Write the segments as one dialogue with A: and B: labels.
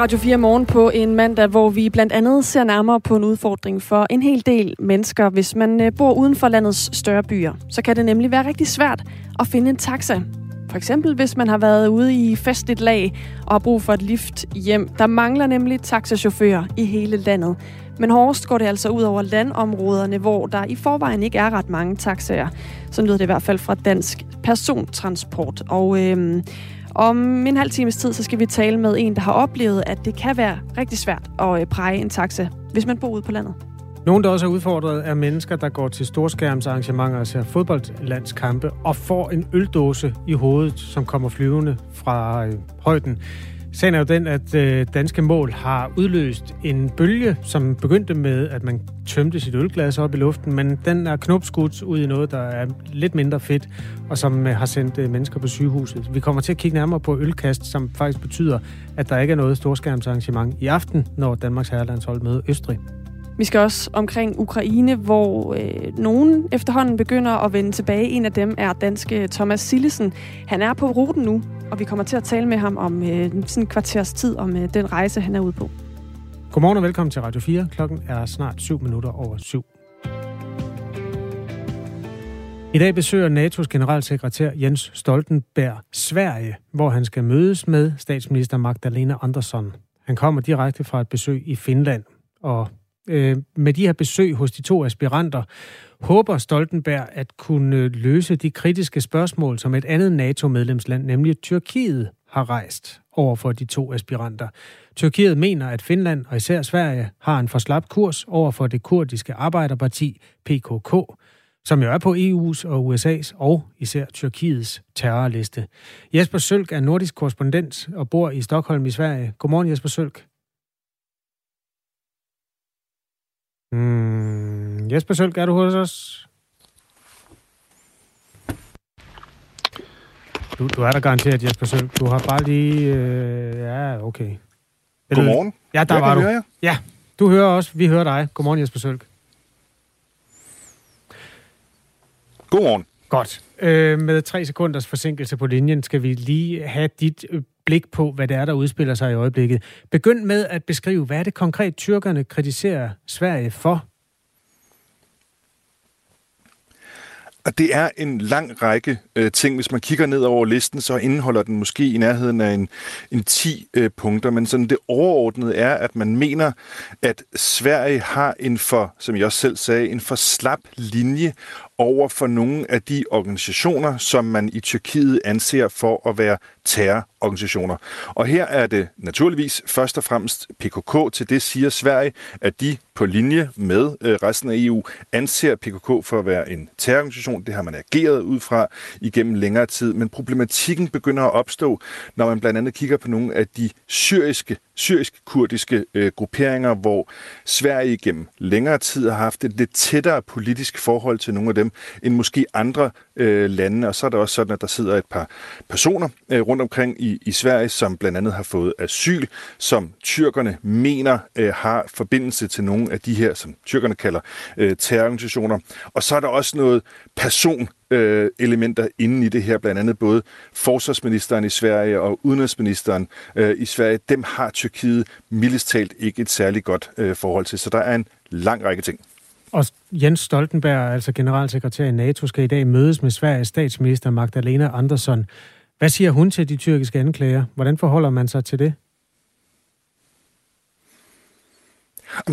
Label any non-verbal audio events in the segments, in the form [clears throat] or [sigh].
A: Radio 4 morgen på en mandag, hvor vi blandt andet ser nærmere på en udfordring for en hel del mennesker. Hvis man øh, bor uden for landets større byer, så kan det nemlig være rigtig svært at finde en taxa. For eksempel hvis man har været ude i festligt lag og har brug for et lift hjem. Der mangler nemlig taxachauffører i hele landet. Men hårdest går det altså ud over landområderne, hvor der i forvejen ikke er ret mange taxaer. Så lyder det i hvert fald fra Dansk Persontransport. Og øhm, om en halv times tid, så skal vi tale med en, der har oplevet, at det kan være rigtig svært at øh, præge en taxa, hvis man bor ude på landet.
B: Nogle, der også er udfordret, er mennesker, der går til storskærmsarrangementer og ser fodboldlandskampe og får en øldåse i hovedet, som kommer flyvende fra øh, højden. Sagen er jo den, at øh, danske mål har udløst en bølge, som begyndte med, at man tømte sit ølglas op i luften, men den er knopskudt ud i noget, der er lidt mindre fedt, og som øh, har sendt øh, mennesker på sygehuset. Vi kommer til at kigge nærmere på ølkast, som faktisk betyder, at der ikke er noget storskærmsarrangement i aften, når Danmarks herrelandshold møder Østrig.
A: Vi skal også omkring Ukraine, hvor øh, nogen efterhånden begynder at vende tilbage. En af dem er danske Thomas Sillesen. Han er på ruten nu, og vi kommer til at tale med ham om øh, sådan en kvarters tid om øh, den rejse, han er ude på.
B: Godmorgen og velkommen til Radio 4. Klokken er snart 7 minutter over 7. I dag besøger NATO's generalsekretær Jens Stoltenberg Sverige, hvor han skal mødes med statsminister Magdalena Andersson. Han kommer direkte fra et besøg i Finland, og øh, med de her besøg hos de to aspiranter, håber Stoltenberg at kunne løse de kritiske spørgsmål, som et andet NATO-medlemsland, nemlig Tyrkiet, har rejst over for de to aspiranter. Tyrkiet mener, at Finland og især Sverige har en for slap kurs over for det kurdiske arbejderparti PKK, som jo er på EU's og USA's og især Tyrkiets terrorliste. Jesper Sølk er nordisk korrespondent og bor i Stockholm i Sverige. Godmorgen Jesper Sølk. Mm, Jesper Sølk, er du hos os? Du, du er der garanteret, Jesper Sølk. Du har bare lige... Øh, ja, okay.
C: Godmorgen.
B: Ja, der
C: jeg
B: var du.
C: Høre jer.
B: Ja, du hører os. Vi hører dig. Godmorgen, Jesper Sølk.
C: Godmorgen.
B: Godt. Øh, med tre sekunders forsinkelse på linjen skal vi lige have dit øh, blik på, hvad det er, der udspiller sig i øjeblikket. Begynd med at beskrive, hvad er det konkret, tyrkerne kritiserer Sverige for?
C: Og det er en lang række øh, ting. Hvis man kigger ned over listen, så indeholder den måske i nærheden af en, en 10 øh, punkter. Men sådan det overordnede er, at man mener, at Sverige har en for, som jeg også selv sagde, en for slap linje over for nogle af de organisationer, som man i Tyrkiet anser for at være terrororganisationer. Og her er det naturligvis først og fremmest PKK. Til det siger Sverige, at de på linje med øh, resten af EU anser PKK for at være en terrororganisation. Det har man ageret ud fra igennem længere tid. Men problematikken begynder at opstå, når man blandt andet kigger på nogle af de syriske syrisk-kurdiske øh, grupperinger, hvor Sverige igennem længere tid har haft et lidt tættere politisk forhold til nogle af dem, end måske andre øh, lande. Og så er det også sådan, at der sidder et par personer øh, rundt omkring i, i Sverige, som blandt andet har fået asyl, som tyrkerne mener øh, har forbindelse til nogle af de her, som tyrkerne kalder øh, terrororganisationer. Og så er der også noget person øh, elementer inde i det her, blandt andet både forsvarsministeren i Sverige og udenrigsministeren øh, i Sverige. Dem har Tyrkiet mildest talt ikke et særligt godt øh, forhold til, så der er en lang række ting.
B: Og Jens Stoltenberg, altså generalsekretær i NATO, skal i dag mødes med Sveriges statsminister Magdalena Andersson. Hvad siger hun til de tyrkiske anklager? Hvordan forholder man sig til det?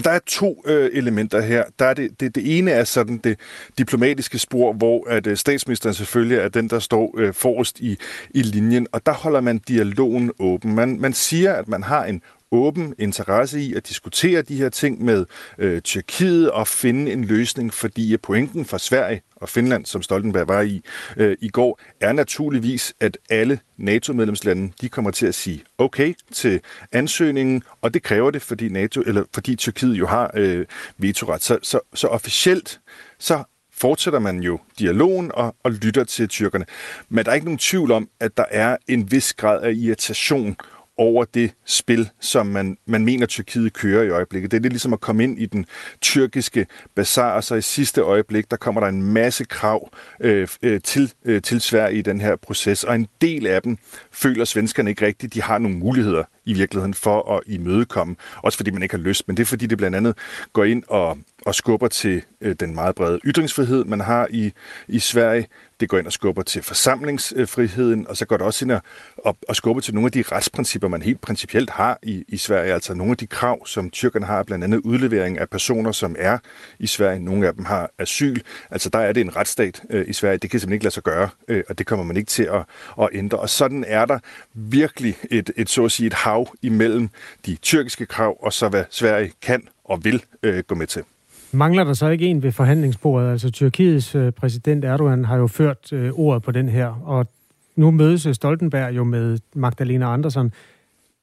C: Der er to øh, elementer her. Der er det, det, det ene er sådan det diplomatiske spor, hvor at øh, statsministeren selvfølgelig er den, der står øh, forrest i, i linjen, og der holder man dialogen åben. Man, man siger, at man har en åben interesse i at diskutere de her ting med øh, Tyrkiet og finde en løsning, fordi pointen for Sverige og Finland, som Stoltenberg var i øh, i går, er naturligvis, at alle NATO-medlemslande de kommer til at sige okay til ansøgningen, og det kræver det, fordi, NATO, eller fordi Tyrkiet jo har øh, vetoret. Så, så, så officielt så fortsætter man jo dialogen og, og lytter til tyrkerne. Men der er ikke nogen tvivl om, at der er en vis grad af irritation over det spil, som man, man mener, Tyrkiet kører i øjeblikket. Det er lidt ligesom at komme ind i den tyrkiske bazar, og så i sidste øjeblik, der kommer der en masse krav øh, øh til, øh, til Sverige i den her proces, og en del af dem føler svenskerne ikke rigtigt, de har nogle muligheder i virkeligheden for at imødekomme. Også fordi man ikke har lyst, men det er fordi det blandt andet går ind og, og skubber til øh, den meget brede ytringsfrihed, man har i, i Sverige. Det går ind og skubber til forsamlingsfriheden, og så går det også ind og, og, og skubber til nogle af de retsprincipper, man helt principielt har i, i Sverige. Altså nogle af de krav, som tyrkerne har, blandt andet udlevering af personer, som er i Sverige. Nogle af dem har asyl. Altså der er det en retsstat øh, i Sverige. Det kan simpelthen ikke lade sig gøre, øh, og det kommer man ikke til at, at ændre. Og sådan er der virkelig et, et, så at sige, et hav imellem de tyrkiske krav, og så hvad Sverige kan og vil øh, gå med til.
B: Mangler der så ikke en ved forhandlingsbordet? Altså Tyrkiets øh, præsident Erdogan har jo ført øh, ordet på den her, og nu mødes Stoltenberg jo med Magdalena Andersson.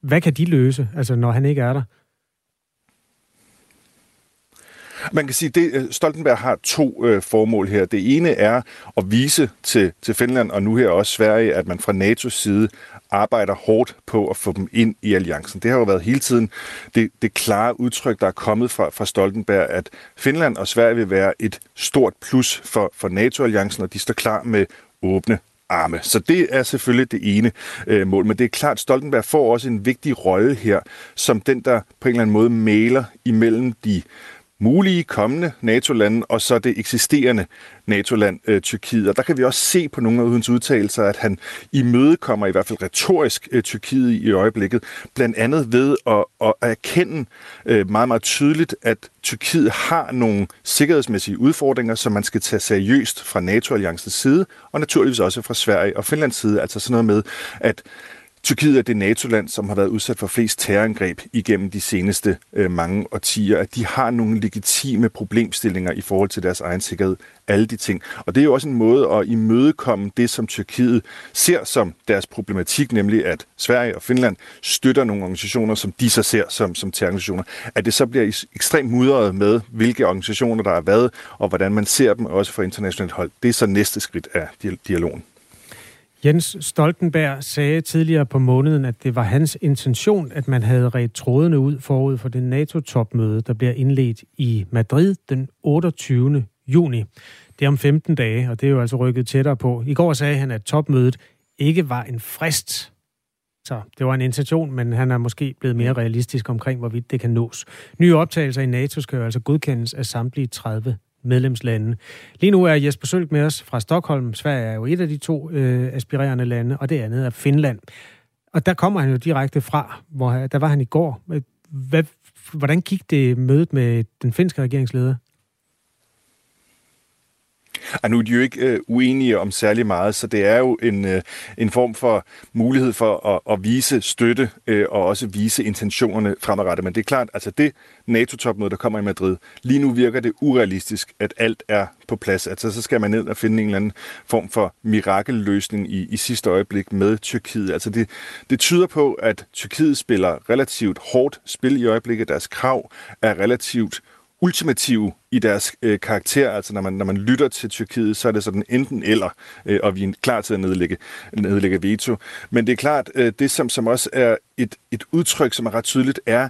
B: Hvad kan de løse, altså når han ikke er der?
C: Man kan sige, at øh, Stoltenberg har to øh, formål her. Det ene er at vise til, til Finland og nu her også Sverige, at man fra NATO's side arbejder hårdt på at få dem ind i alliancen. Det har jo været hele tiden det, det klare udtryk, der er kommet fra, fra Stoltenberg, at Finland og Sverige vil være et stort plus for, for NATO-alliancen, og de står klar med åbne arme. Så det er selvfølgelig det ene øh, mål. Men det er klart, at Stoltenberg får også en vigtig rolle her, som den, der på en eller anden måde maler imellem de mulige kommende NATO-lande, og så det eksisterende NATO-land, øh, Tyrkiet. Og der kan vi også se på nogle af hans udtalelser, at han imødekommer i hvert fald retorisk øh, Tyrkiet i øjeblikket, blandt andet ved at, at erkende øh, meget, meget tydeligt, at Tyrkiet har nogle sikkerhedsmæssige udfordringer, som man skal tage seriøst fra NATO-alliancens side, og naturligvis også fra Sverige og Finlands side. Altså sådan noget med, at Tyrkiet er det NATO-land, som har været udsat for flest terrorangreb igennem de seneste øh, mange årtier, at de har nogle legitime problemstillinger i forhold til deres egen sikkerhed. Alle de ting. Og det er jo også en måde at imødekomme det, som Tyrkiet ser som deres problematik, nemlig at Sverige og Finland støtter nogle organisationer, som de så ser som, som terrororganisationer. At det så bliver ekstremt mudret med, hvilke organisationer der er hvad, og hvordan man ser dem også fra internationalt hold. Det er så næste skridt af dialogen.
B: Jens Stoltenberg sagde tidligere på måneden, at det var hans intention, at man havde ret trådene ud forud for det NATO-topmøde, der bliver indledt i Madrid den 28. juni. Det er om 15 dage, og det er jo altså rykket tættere på. I går sagde han, at topmødet ikke var en frist. Så det var en intention, men han er måske blevet mere realistisk omkring, hvorvidt det kan nås. Nye optagelser i NATO skal jo altså godkendes af samtlige 30 medlemslande. Lige nu er Jesper Sølk med os fra Stockholm. Sverige er jo et af de to øh, aspirerende lande, og det andet er Finland. Og der kommer han jo direkte fra, hvor der var han i går. Hvad, hvordan gik det mødet med den finske regeringsleder?
C: Og nu er de jo ikke øh, uenige om særlig meget, så det er jo en, øh, en form for mulighed for at, at vise støtte øh, og også vise intentionerne fremadrettet. Men det er klart, altså det NATO-topmøde, der kommer i Madrid, lige nu virker det urealistisk, at alt er på plads. Altså så skal man ned og finde en eller anden form for mirakelløsning i, i sidste øjeblik med Tyrkiet. Altså det, det tyder på, at Tyrkiet spiller relativt hårdt spil i øjeblikket. Deres krav er relativt ultimative i deres øh, karakter. Altså når man, når man lytter til Tyrkiet, så er det sådan enten eller, øh, og vi er klar til at nedlægge, nedlægge veto. Men det er klart, øh, det som, som også er et, et udtryk, som er ret tydeligt, er,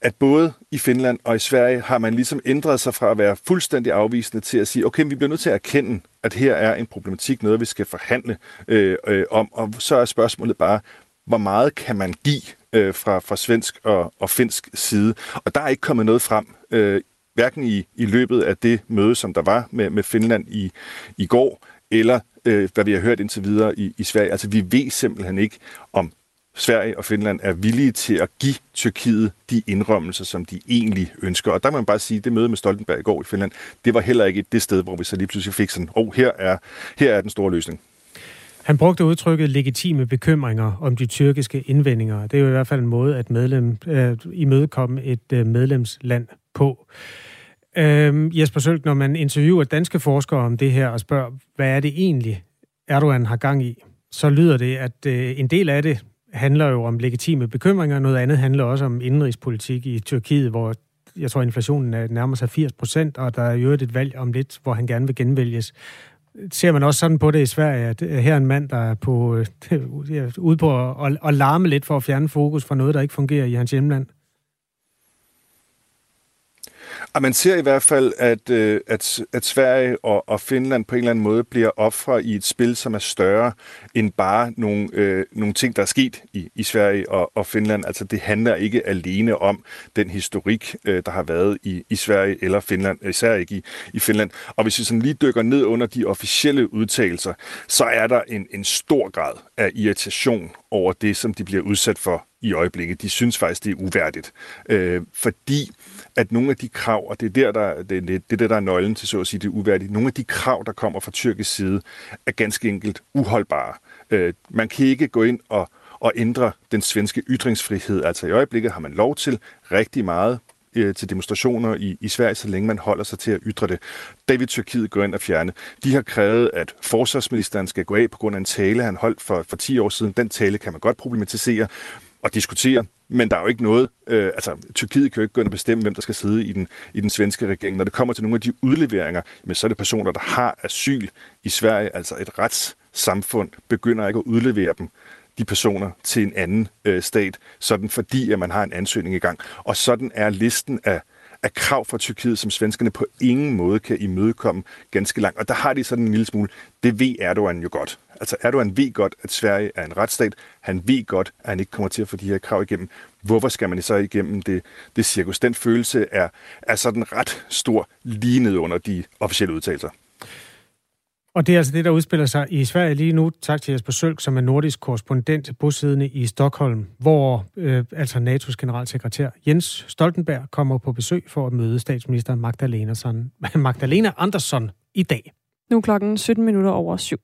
C: at både i Finland og i Sverige har man ligesom ændret sig fra at være fuldstændig afvisende til at sige, okay, vi bliver nødt til at erkende, at her er en problematik, noget vi skal forhandle øh, øh, om, og så er spørgsmålet bare, hvor meget kan man give øh, fra, fra svensk og, og finsk side? Og der er ikke kommet noget frem øh, hverken i, i løbet af det møde, som der var med, med Finland i, i går, eller øh, hvad vi har hørt indtil videre i, i Sverige. Altså vi ved simpelthen ikke, om Sverige og Finland er villige til at give Tyrkiet de indrømmelser, som de egentlig ønsker. Og der må man bare sige, at det møde med Stoltenberg i går i Finland, det var heller ikke det sted, hvor vi så lige pludselig fik sådan, åh, oh, her er, her er den store løsning.
B: Han brugte udtrykket legitime bekymringer om de tyrkiske indvendinger. Det er jo i hvert fald en måde at medlem, øh, imødekomme et øh, medlemsland på. Øhm, Jesper Sølk, når man interviewer danske forskere om det her og spørger, hvad er det egentlig, Erdogan har gang i, så lyder det, at øh, en del af det handler jo om legitime bekymringer, noget andet handler også om indrigspolitik i Tyrkiet, hvor jeg tror, inflationen er nærmer sig 80 procent, og der er jo et valg om lidt, hvor han gerne vil genvælges. Ser man også sådan på det i Sverige, at øh, her er en mand, der er på, øh, [laughs] ude på at, at larme lidt for at fjerne fokus fra noget, der ikke fungerer i hans hjemland?
C: Og man ser i hvert fald, at, øh, at, at Sverige og, og Finland på en eller anden måde bliver ofre i et spil, som er større end bare nogle, øh, nogle ting, der er sket i, i Sverige og, og Finland. Altså det handler ikke alene om den historik, øh, der har været i, i Sverige eller Finland, især ikke i, i Finland. Og hvis vi sådan lige dykker ned under de officielle udtalelser, så er der en, en stor grad af irritation over det, som de bliver udsat for i øjeblikket. De synes faktisk, det er uværdigt. Øh, fordi at nogle af de krav, og det er der, der, det, det, det der, der er nøglen til så at sige det uværdige, nogle af de krav, der kommer fra tyrkisk side, er ganske enkelt uholdbare. Øh, man kan ikke gå ind og, og ændre den svenske ytringsfrihed. Altså i øjeblikket har man lov til rigtig meget øh, til demonstrationer i, i Sverige, så længe man holder sig til at ytre det. Det vil Tyrkiet gå ind og fjerne. De har krævet, at forsvarsministeren skal gå af på grund af en tale, han holdt for, for 10 år siden. Den tale kan man godt problematisere og diskutere, men der er jo ikke noget, øh, altså Tyrkiet kan jo ikke gå ind og bestemme, hvem der skal sidde i den, i den svenske regering. Når det kommer til nogle af de udleveringer, men så er det personer, der har asyl i Sverige, altså et retssamfund, begynder ikke at udlevere dem de personer til en anden øh, stat, sådan fordi at man har en ansøgning i gang. Og sådan er listen af, af krav fra Tyrkiet, som svenskerne på ingen måde kan imødekomme ganske langt. Og der har de sådan en lille smule, det ved Erdogan jo godt. Altså Erdogan ved godt, at Sverige er en retsstat. Han ved godt, at han ikke kommer til at få de her krav igennem. Hvorfor skal man så igennem det, det cirkus? Den følelse er, er sådan ret stor lige ned under de officielle udtalelser.
B: Og det er altså det, der udspiller sig i Sverige lige nu. Tak til Jesper Sølk, som er nordisk korrespondent bosiddende i Stockholm, hvor øh, altså NATO's generalsekretær Jens Stoltenberg kommer på besøg for at møde statsminister Magdalena, [laughs] Magdalena Andersson i dag.
A: Nu klokken 17 minutter over syv.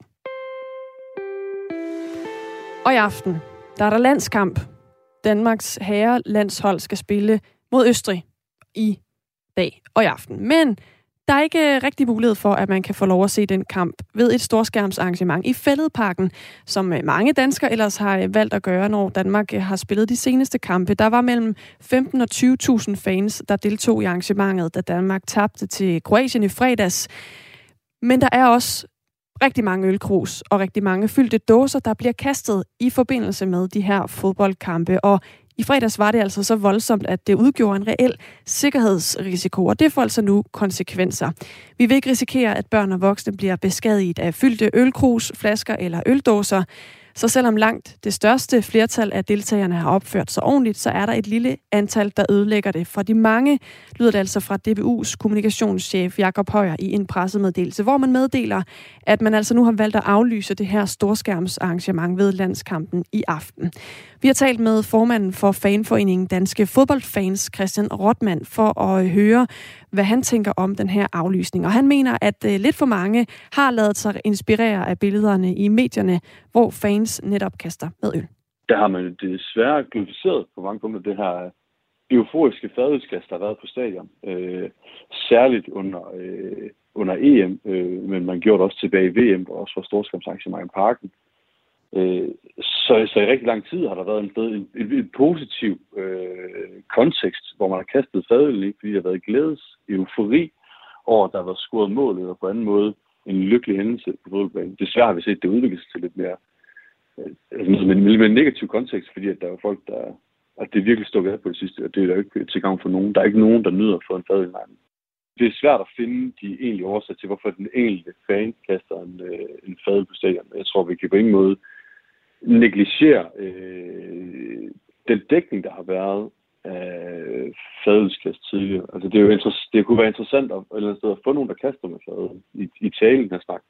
A: Og i aften, der er der landskamp. Danmarks herrelandshold skal spille mod Østrig i dag og i aften. Men der er ikke øh, rigtig mulighed for, at man kan få lov at se den kamp ved et storskærmsarrangement i Fælledparken, som øh, mange danskere ellers har øh, valgt at gøre, når Danmark har spillet de seneste kampe. Der var mellem 15 og 20.000 fans, der deltog i arrangementet, da Danmark tabte til Kroatien i fredags. Men der er også rigtig mange ølkrus og rigtig mange fyldte dåser, der bliver kastet i forbindelse med de her fodboldkampe. Og i fredags var det altså så voldsomt, at det udgjorde en reel sikkerhedsrisiko, og det får altså nu konsekvenser. Vi vil ikke risikere, at børn og voksne bliver beskadiget af fyldte ølkrus, flasker eller øldåser. Så selvom langt det største flertal af deltagerne har opført sig ordentligt, så er der et lille antal, der ødelægger det. For de mange lyder det altså fra DBU's kommunikationschef Jakob Højer i en pressemeddelelse, hvor man meddeler, at man altså nu har valgt at aflyse det her storskærmsarrangement ved landskampen i aften. Vi har talt med formanden for Fanforeningen Danske Fodboldfans, Christian Rotman, for at høre, hvad han tænker om den her aflysning. Og han mener, at øh, lidt for mange har lavet sig inspirere af billederne i medierne, hvor fans netop kaster med øl.
D: Der har man desværre glorificeret på mange punkter det her øh, euforiske fadølskast, der har været på stadion. Øh, særligt under, øh, under EM, øh, men man gjorde det også tilbage i VM, hvor også var storskabsarrangement i parken. Øh, så, så i rigtig lang tid har der været en, en, en, en positiv øh, kontekst, hvor man har kastet fadøl i, fordi der har været glædes, eufori over, at der har været scoret mål, eller på anden måde en lykkelig hændelse på fodboldbanen. Desværre har vi set, at det udvikler sig til lidt mere øh, altså med, med, med en negativ kontekst, fordi at der er folk, der at det virkelig stukket af på det sidste, og det er der ikke til gang for nogen. Der er ikke nogen, der nyder for en fadøl det er svært at finde de egentlige årsager til, hvorfor den enkelte fan kaster en, øh, en fadøl på stadion. Jeg tror, vi kan på ingen måde negligere øh, den dækning, der har været af fadelskast tidligere. Altså, det, er jo det kunne være interessant at, eller sted at få nogen, der kaster med fadet i, i talen her snak.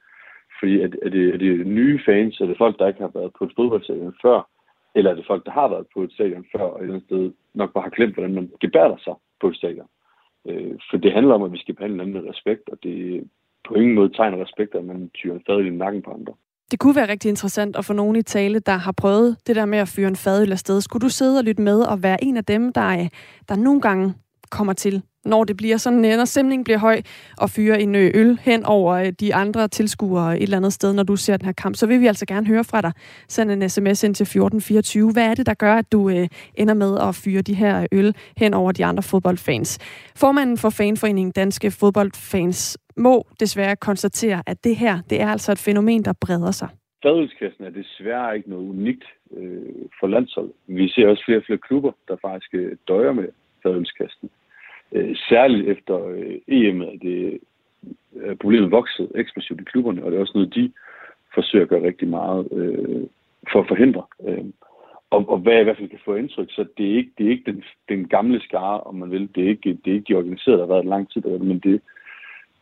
D: Fordi er, er, det, er det nye fans, er det folk, der ikke har været på et fodboldstadion før, eller er det folk, der har været på et stadion før, og et eller andet sted nok bare har glemt, hvordan man gebærder sig på et stadion. Øh, for det handler om, at vi skal behandle hinanden med respekt, og det på ingen måde tegner respekt, at man tyrer en fadel i nakken på andre.
A: Det kunne være rigtig interessant at få nogen i tale, der har prøvet det der med at fyre en fadøl afsted. Skulle du sidde og lytte med og være en af dem, der, der nogle gange kommer til, når det bliver sådan, øh, når stemningen bliver høj, og fyre en øh, øl hen over øh, de andre tilskuere et eller andet sted, når du ser den her kamp, så vil vi altså gerne høre fra dig. Send en sms ind til 1424. Hvad er det, der gør, at du øh, ender med at fyre de her øl hen over de andre fodboldfans? Formanden for Fanforeningen Danske Fodboldfans må desværre konstatere, at det her, det er altså et fænomen, der breder sig.
D: Fadølskassen er desværre ikke noget unikt øh, for landsholdet. Vi ser også flere og flere klubber, der faktisk øh, døjer med fadølskasten. Øh, særligt efter øh, EM er det er problemet vokset eksplosivt i klubberne, og det er også noget, de forsøger at gøre rigtig meget øh, for at forhindre. Øh, og, og hvad jeg i hvert fald kan få indtryk, så det er ikke, det er ikke den, den gamle skare, om man vil. Det er ikke, det er ikke de organiserede, der har været lang tid, der, men det,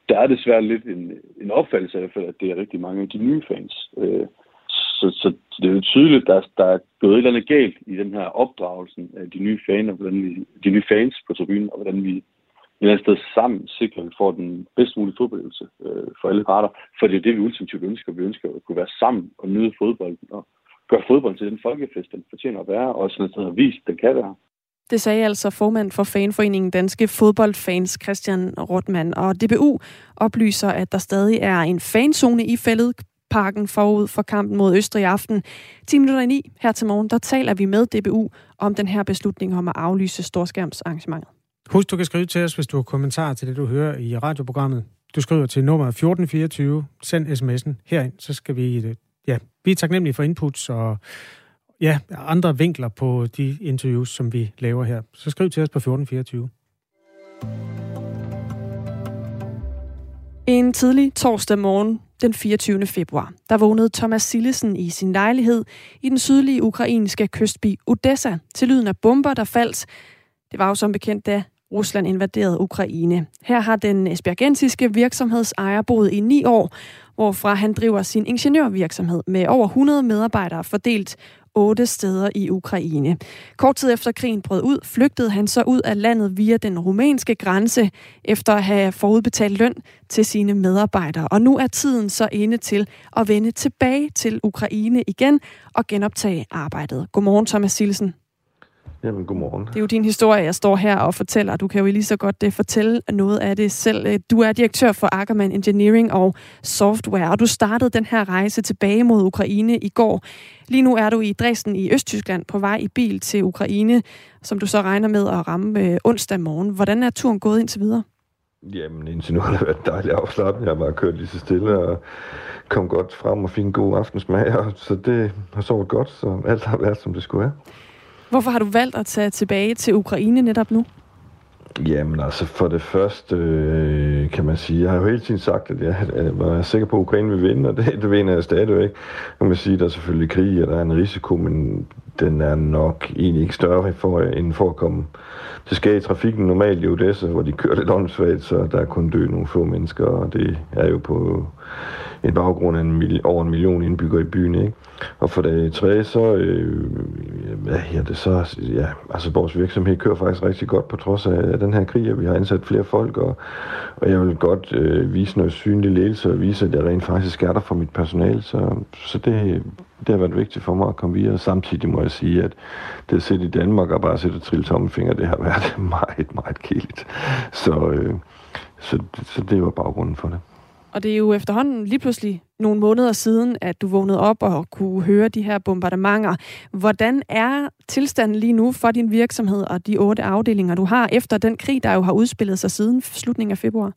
D: der er desværre lidt en, en opfattelse af, at det er rigtig mange af de nye fans. Øh, så, så det er jo tydeligt, at der, der er gået et eller andet galt i den her opdragelsen af de nye fans, og hvordan vi, de nye fans på tribunen, og hvordan vi et eller andet sted sammen sikrer, at vi får den bedst mulige fodboldøvelse øh, for alle parter. For det er det, vi ultimativt ønsker. Vi ønsker at kunne være sammen og nyde fodbolden og gøre fodbolden til den folkefest, den fortjener at være, og sådan noget har vist, den kan være.
A: Det sagde altså formand for Fanforeningen Danske Fodboldfans Christian Rotman. Og DBU oplyser, at der stadig er en fanzone i fældet parken forud for kampen mod Østrig i aften. 10 minutter i 9 her til morgen, der taler vi med DBU om den her beslutning om at aflyse storskærmsarrangementet.
B: Husk, du kan skrive til os, hvis du har kommentarer til det, du hører i radioprogrammet. Du skriver til nummer 1424, send sms'en herind, så skal vi, ja, vi er taknemmelige for inputs og ja, andre vinkler på de interviews, som vi laver her. Så skriv til os på 1424.
A: En tidlig torsdag morgen den 24. februar, der vågnede Thomas Sillesen i sin lejlighed i den sydlige ukrainske kystby Odessa til lyden af bomber, der faldt. Det var jo som bekendt, da Rusland invaderede Ukraine. Her har den esbjergensiske virksomhedsejer boet i ni år, hvorfra han driver sin ingeniørvirksomhed med over 100 medarbejdere fordelt otte steder i Ukraine. Kort tid efter krigen brød ud, flygtede han så ud af landet via den rumænske grænse, efter at have forudbetalt løn til sine medarbejdere. Og nu er tiden så inde til at vende tilbage til Ukraine igen og genoptage arbejdet. Godmorgen, Thomas Silsen.
E: Jamen, godmorgen.
A: Det er jo din historie, jeg står her og fortæller. Du kan jo lige så godt det øh, fortælle noget af det selv. Øh, du er direktør for Ackerman Engineering og Software, og du startede den her rejse tilbage mod Ukraine i går. Lige nu er du i Dresden i Østtyskland på vej i bil til Ukraine, som du så regner med at ramme øh, onsdag morgen. Hvordan er turen gået indtil videre?
E: Jamen, indtil nu har det været dejligt afslappet. Jeg har bare kørt lige så stille og kom godt frem og fik en god aftensmag, så det har sovet godt, så alt har været, som det skulle være.
A: Hvorfor har du valgt at tage tilbage til Ukraine netop nu?
E: Jamen altså, for det første øh, kan man sige, jeg har jo hele tiden sagt, at jeg, jeg var sikker på, at Ukraine vil vinde, og det, det vinder jeg stadigvæk. Man kan sige, at der er selvfølgelig krig, og der er en risiko, men den er nok egentlig ikke større for, end for at komme til skade i trafikken normalt i Odessa, hvor de kører lidt åndssvagt, så der er kun dø nogle få mennesker, og det er jo på en baggrund af en over en million indbyggere i byen, ikke? Og for det tredje, så, øh, hvad her det så, ja, altså vores virksomhed kører faktisk rigtig godt på trods af, af den her krig, og vi har ansat flere folk, og, og jeg vil godt øh, vise noget synlig ledelse og vise, at jeg rent faktisk er der for mit personal, så, så det, det har været vigtigt for mig at komme videre. Samtidig må jeg sige, at det at sidde i Danmark og bare sætte trille tommelfinger, det har været [laughs] meget, meget kedeligt. Så, øh, så, så det var baggrunden for det.
A: Og det er jo efterhånden lige pludselig nogle måneder siden, at du vågnede op og kunne høre de her bombardementer. Hvordan er tilstanden lige nu for din virksomhed og de otte afdelinger, du har, efter den krig, der jo har udspillet sig siden slutningen af februar?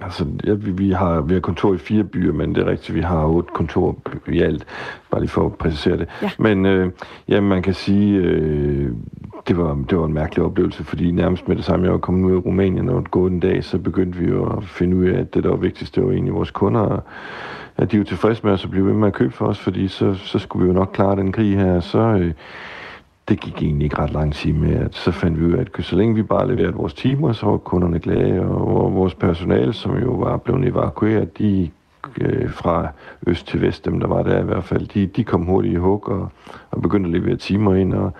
E: Altså, ja, vi, vi, har, vi har kontor i fire byer, men det er rigtigt, vi har otte kontor i alt, bare lige for at præcisere det. Ja. Men øh, ja, man kan sige, øh, det, var, det var en mærkelig oplevelse, fordi nærmest med det samme, jeg var kommet ud af Rumænien, og gået en dag, så begyndte vi jo at finde ud af, at det, der var vigtigst, det var egentlig vores kunder, at de er jo tilfredse med os at blive ved med at købe for os, fordi så, så skulle vi jo nok klare den krig her, så... Øh, det gik egentlig ikke ret lang tid med, at så fandt vi ud af, at så længe vi bare leverede vores timer, så var kunderne glade, og vores personale, som jo var blevet evakueret, de øh, fra øst til vest, dem der var der i hvert fald, de, de kom hurtigt i hug og, og begyndte at levere timer ind. Og,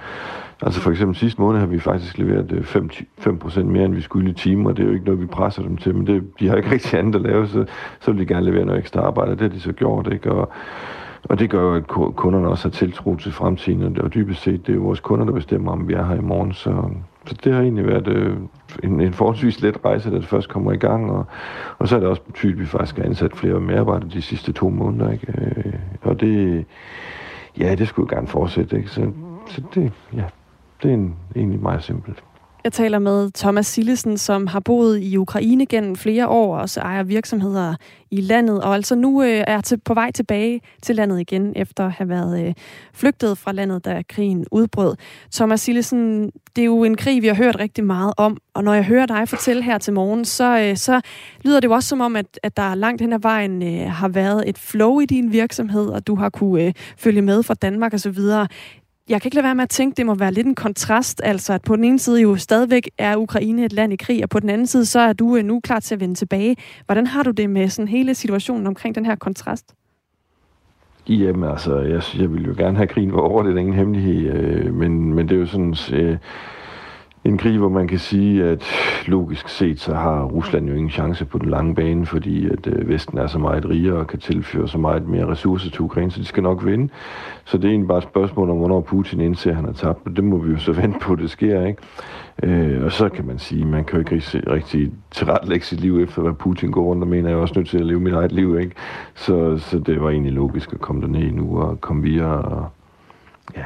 E: altså for eksempel sidste måned har vi faktisk leveret øh, 5, 5% mere, end vi skulle i timer. Det er jo ikke noget, vi presser dem til, men det, de har ikke rigtig andet at lave, så, så vil de gerne levere noget ekstra arbejde. Det har de så gjort, ikke? Og, og det gør jo, at kunderne også har tiltro til fremtiden, og dybest set, det er jo vores kunder, der bestemmer, om vi er her i morgen. Så, så det har egentlig været øh, en, en forholdsvis let rejse, da det først kommer i gang, og, og så er det også betydet, at vi faktisk har ansat flere medarbejdere de sidste to måneder. Ikke? Øh, og det, ja, det skulle gerne fortsætte. Ikke? Så, så det, ja, det er en, egentlig meget simpelt.
A: Jeg taler med Thomas Sillesen, som har boet i Ukraine gennem flere år, og også ejer virksomheder i landet, og altså nu øh, er til, på vej tilbage til landet igen, efter at have været øh, flygtet fra landet, da krigen udbrød. Thomas Sillesen, det er jo en krig, vi har hørt rigtig meget om, og når jeg hører dig fortælle her til morgen, så, øh, så lyder det jo også som om, at, at der langt hen ad vejen øh, har været et flow i din virksomhed, og du har kunne øh, følge med fra Danmark osv jeg kan ikke lade være med at tænke, det må være lidt en kontrast, altså at på den ene side jo stadigvæk er Ukraine et land i krig, og på den anden side så er du øh, nu klar til at vende tilbage. Hvordan har du det med sådan hele situationen omkring den her kontrast?
E: Jamen altså, jeg, jeg vil jo gerne have krigen over, det er ingen hemmelighed, øh, men, men det er jo sådan... Øh, en krig, hvor man kan sige, at logisk set, så har Rusland jo ingen chance på den lange bane, fordi at øh, Vesten er så meget rigere og kan tilføre så meget mere ressourcer til Ukraine, så de skal nok vinde. Så det er egentlig bare et spørgsmål om, hvornår Putin indser, at han har tabt, og det må vi jo så [laughs] vente på, at det sker, ikke? Øh, og så kan man sige, man kan jo ikke rigtig, rigtig tilrettelægge sit liv efter, hvad Putin går rundt og mener, jeg er også nødt til at leve mit eget liv, ikke? Så, så det var egentlig logisk at komme derned nu og komme videre, og ja,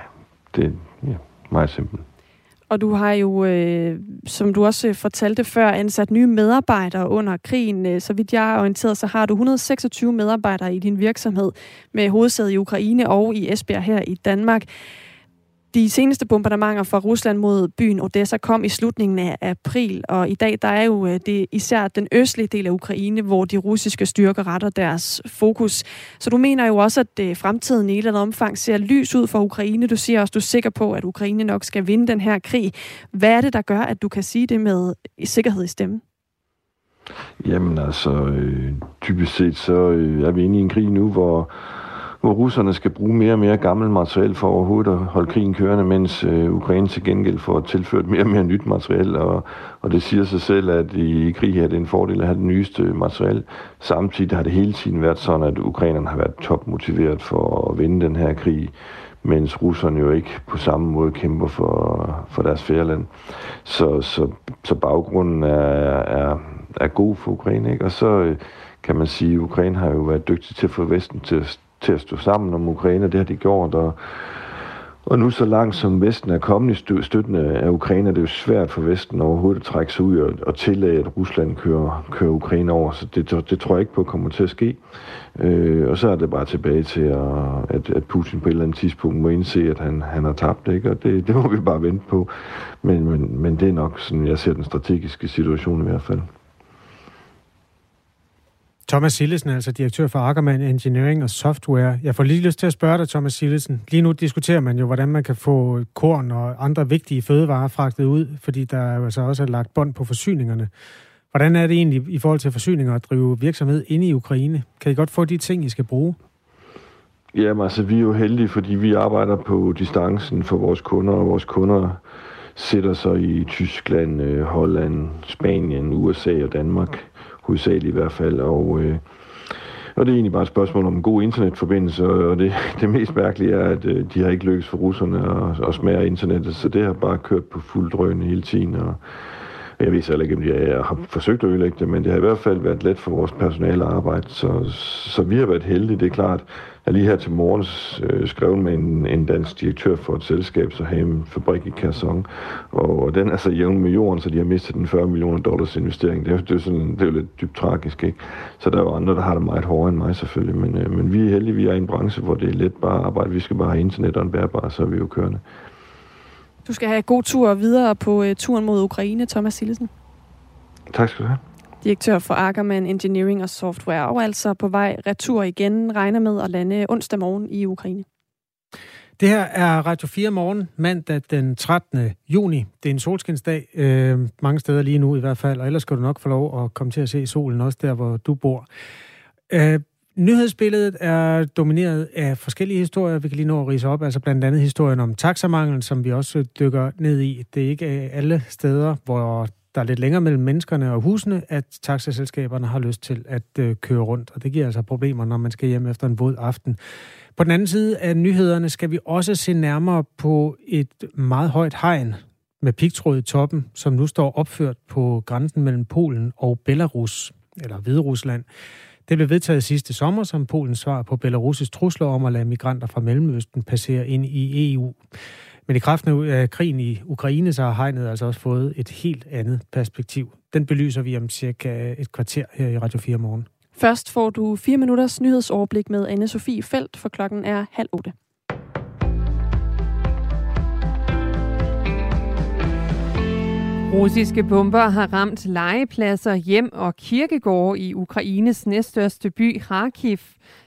E: det er ja, meget simpelt.
A: Og du har jo, øh, som du også øh, fortalte før, ansat nye medarbejdere under krigen. Øh, så vidt jeg er orienteret, så har du 126 medarbejdere i din virksomhed med hovedsæde i Ukraine og i Esbjerg her i Danmark. De seneste bombardementer fra Rusland mod byen Odessa kom i slutningen af april, og i dag der er jo øh, det især den østlige del af Ukraine, hvor de russiske styrker retter deres fokus. Så du mener jo også, at øh, fremtiden i et eller andet omfang ser lys ud for Ukraine. Du siger også, at du er sikker på, at Ukraine nok skal vinde den her krig. Hvad er det, der gør, at du kan sige det med sikkerhed i stemmen?
E: Jamen altså, øh, typisk set så øh, er vi inde i en krig nu, hvor hvor russerne skal bruge mere og mere gammelt materiel for overhovedet at holde krigen kørende, mens øh, Ukraine til gengæld får tilført mere og mere nyt materiel, og, og det siger sig selv, at i, i krig her det er en fordel at have det nyeste materiel. Samtidig har det hele tiden været sådan, at ukrainerne har været topmotiveret for at vinde den her krig, mens russerne jo ikke på samme måde kæmper for, for deres fædreland. Så, så, så baggrunden er, er, er god for Ukraine, ikke? Og så øh, kan man sige, at Ukraine har jo været dygtig til at få Vesten til at til at stå sammen om Ukraine. Det har de gjort, og, og nu så langt som Vesten er kommet i støtten af Ukraine, det er jo svært for Vesten overhovedet at trække sig ud og, og tillade, at Rusland kører, kører Ukraine over. Så det, det tror jeg ikke på kommer til at ske. Øh, og så er det bare tilbage til, at, at, at Putin på et eller andet tidspunkt må indse, at han, han har tabt. Ikke? Og det, det må vi bare vente på. Men, men, men det er nok sådan, jeg ser den strategiske situation i hvert fald.
B: Thomas Sillesen, altså direktør for Ackermann Engineering og Software. Jeg får lige lyst til at spørge dig, Thomas Sillesen. Lige nu diskuterer man jo, hvordan man kan få korn og andre vigtige fødevarer fragtet ud, fordi der er altså også er lagt bånd på forsyningerne. Hvordan er det egentlig i forhold til forsyninger at drive virksomhed inde i Ukraine? Kan I godt få de ting, I skal bruge?
E: Jamen altså, vi er jo heldige, fordi vi arbejder på distancen for vores kunder, og vores kunder sætter sig i Tyskland, øh, Holland, Spanien, USA og Danmark hovedsageligt i hvert fald, og, øh, og det er egentlig bare et spørgsmål om en god internetforbindelse, og det, [laughs] det mest mærkelige er, at øh, de har ikke lykkes for russerne at, at smage internettet, så det har bare kørt på fuld drøn hele tiden, og jeg ved heller ikke, om jeg har forsøgt at ødelægge det, men det har i hvert fald været let for vores personale at arbejde, så, så vi har været heldige, det er klart. Jeg lige her til morgen øh, skrev med en, en dansk direktør for et selskab, så har en fabrik i Kherson, og, og den er så jævn med jorden, så de har mistet den 40 millioner dollars investering. Det er, det er, sådan, det er jo lidt dybt tragisk, ikke? Så der er jo andre, der har det meget hårdere end mig selvfølgelig, men, øh, men vi er heldige, vi er i en branche, hvor det er let bare at arbejde. Vi skal bare have internet og en bærbar, så er vi jo kørende.
A: Du skal have god tur videre på uh, turen mod Ukraine, Thomas Sillesen.
E: Tak skal du have.
A: Direktør for Ackerman Engineering og Software, og altså på vej retur igen, regner med at lande onsdag morgen i Ukraine.
B: Det her er Radio 4 morgen, mandag den 13. juni. Det er en solskinsdag, øh, mange steder lige nu i hvert fald, og ellers skal du nok få lov at komme til at se solen også der, hvor du bor. Øh, Nyhedsbilledet er domineret af forskellige historier, vi kan lige nå at rise op, altså blandt andet historien om taxamangel, som vi også dykker ned i. Det er ikke alle steder, hvor der er lidt længere mellem menneskerne og husene, at taxaselskaberne har lyst til at øh, køre rundt, og det giver altså problemer, når man skal hjem efter en våd aften. På den anden side af nyhederne skal vi også se nærmere på et meget højt hegn med pigtråd i toppen, som nu står opført på grænsen mellem Polen og Belarus, eller Hviderusland. Det blev vedtaget sidste sommer som Polens svar på Belarus' trusler om at lade migranter fra Mellemøsten passere ind i EU. Men i kraften af krigen i Ukraine, så har hegnet altså også fået et helt andet perspektiv. Den belyser vi om cirka et kvarter her i Radio 4 morgen.
A: Først får du fire minutters nyhedsoverblik med anne Sofie Felt, for klokken er halv otte.
F: Russiske bomber har ramt legepladser, hjem og kirkegårde i Ukraines næststørste by Kharkiv.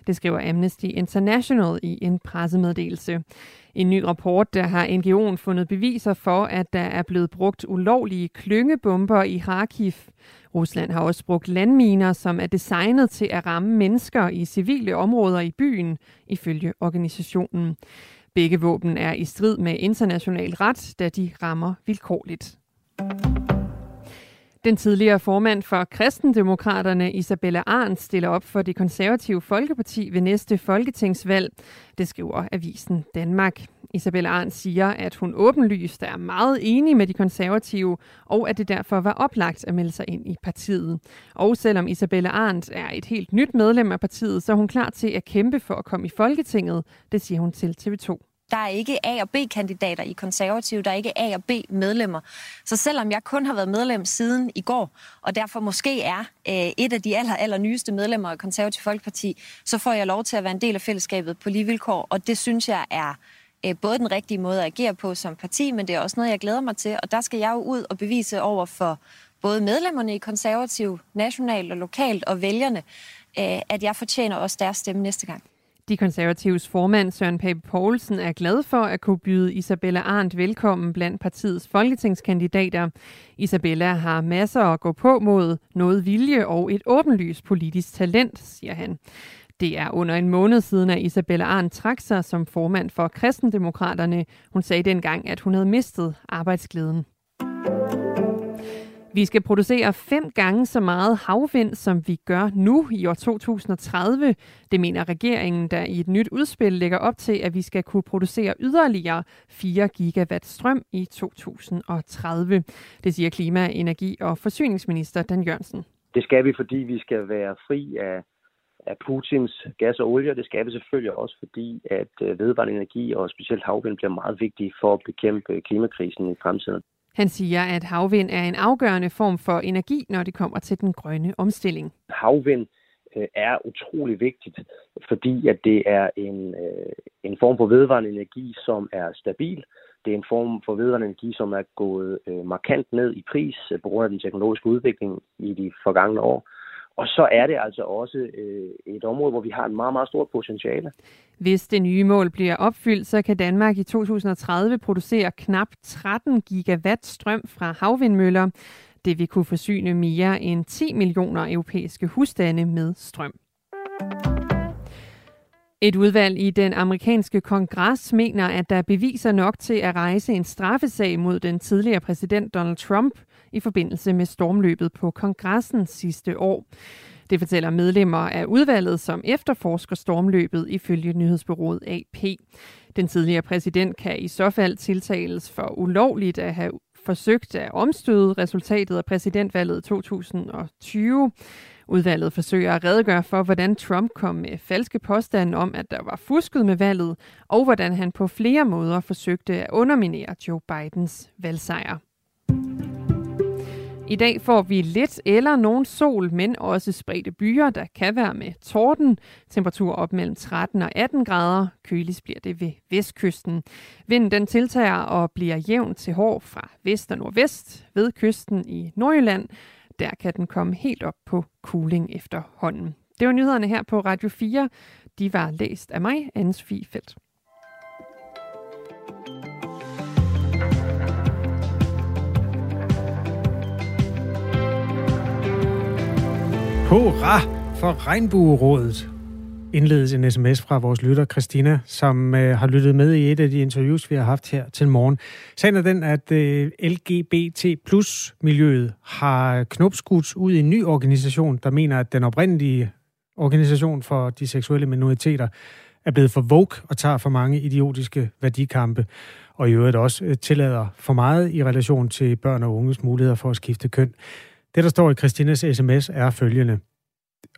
F: Det skriver Amnesty International i en pressemeddelelse. En ny rapport, der har NGO'en fundet beviser for, at der er blevet brugt ulovlige klyngebomber i Kharkiv. Rusland har også brugt landminer, som er designet til at ramme mennesker i civile områder i byen, ifølge organisationen. Begge våben er i strid med international ret, da de rammer vilkårligt. Den tidligere formand for Kristendemokraterne, Isabella Arndt, stiller op for det konservative Folkeparti ved næste folketingsvalg. Det skriver Avisen Danmark. Isabella Arndt siger, at hun åbenlyst er meget enig med de konservative, og at det derfor var oplagt at melde sig ind i partiet. Og selvom Isabella Arndt er et helt nyt medlem af partiet, så er hun klar til at kæmpe for at komme i Folketinget. Det siger hun til TV2.
G: Der er ikke A- og B-kandidater i konservative, der er ikke A- og B-medlemmer. Så selvom jeg kun har været medlem siden i går, og derfor måske er øh, et af de aller, aller nyeste medlemmer af konservativ Folkeparti, så får jeg lov til at være en del af fællesskabet på lige vilkår, og det synes jeg er øh, både den rigtige måde at agere på som parti, men det er også noget, jeg glæder mig til, og der skal jeg jo ud og bevise over for både medlemmerne i konservativ, nationalt og lokalt, og vælgerne, øh, at jeg fortjener også deres stemme næste gang.
F: De konservatives formand Søren Pape Poulsen er glad for at kunne byde Isabella Arndt velkommen blandt partiets folketingskandidater. Isabella har masser at gå på mod, noget vilje og et åbenlyst politisk talent, siger han. Det er under en måned siden, at Isabella Arndt trak sig som formand for Kristendemokraterne. Hun sagde dengang, at hun havde mistet arbejdsglæden. Vi skal producere fem gange så meget havvind, som vi gør nu i år 2030. Det mener regeringen, der i et nyt udspil lægger op til, at vi skal kunne producere yderligere 4 gigawatt strøm i 2030. Det siger klima-, energi- og forsyningsminister Dan Jørgensen.
H: Det skal vi, fordi vi skal være fri af, af Putins gas og olie. Det skal vi selvfølgelig også, fordi at øh, vedvarende energi og specielt havvind bliver meget vigtige for at bekæmpe klimakrisen i fremtiden.
F: Han siger, at havvind er en afgørende form for energi, når det kommer til den grønne omstilling.
H: Havvind øh, er utrolig vigtigt, fordi at det er en, øh, en form for vedvarende energi, som er stabil. Det er en form for vedvarende energi, som er gået øh, markant ned i pris på grund af den teknologiske udvikling i de forgangne år. Og så er det altså også øh, et område, hvor vi har en meget, meget stort potentiale.
F: Hvis det nye mål bliver opfyldt, så kan Danmark i 2030 producere knap 13 gigawatt strøm fra havvindmøller. Det vil kunne forsyne mere end 10 millioner europæiske husstande med strøm. Et udvalg i den amerikanske kongres mener, at der er beviser nok til at rejse en straffesag mod den tidligere præsident Donald Trump i forbindelse med stormløbet på kongressen sidste år. Det fortæller medlemmer af udvalget, som efterforsker stormløbet ifølge nyhedsbyrået AP. Den tidligere præsident kan i så fald tiltales for ulovligt at have forsøgt at omstøde resultatet af præsidentvalget 2020. Udvalget forsøger at redegøre for, hvordan Trump kom med falske påstande om, at der var fusket med valget, og hvordan han på flere måder forsøgte at underminere Joe Bidens valgsejr. I dag får vi lidt eller nogen sol, men også spredte byer, der kan være med torden. Temperatur op mellem 13 og 18 grader. Køligst bliver det ved vestkysten. Vinden den tiltager og bliver jævn til hård fra vest og nordvest ved kysten i Nordjylland. Der kan den komme helt op på cooling efterhånden. Det var nyhederne her på Radio 4. De var læst af mig, Anne Sofie Felt.
B: Hurra for Regnbuerådet! Indledes en sms fra vores lytter, Christina, som øh, har lyttet med i et af de interviews, vi har haft her til morgen. Sagen er den, at øh, LGBT plus miljøet har knopskudt ud i en ny organisation, der mener, at den oprindelige organisation for de seksuelle minoriteter er blevet for vogue og tager for mange idiotiske værdikampe, og i øvrigt også øh, tillader for meget i relation til børn og unges muligheder for at skifte køn. Det, der står i Christines sms, er følgende.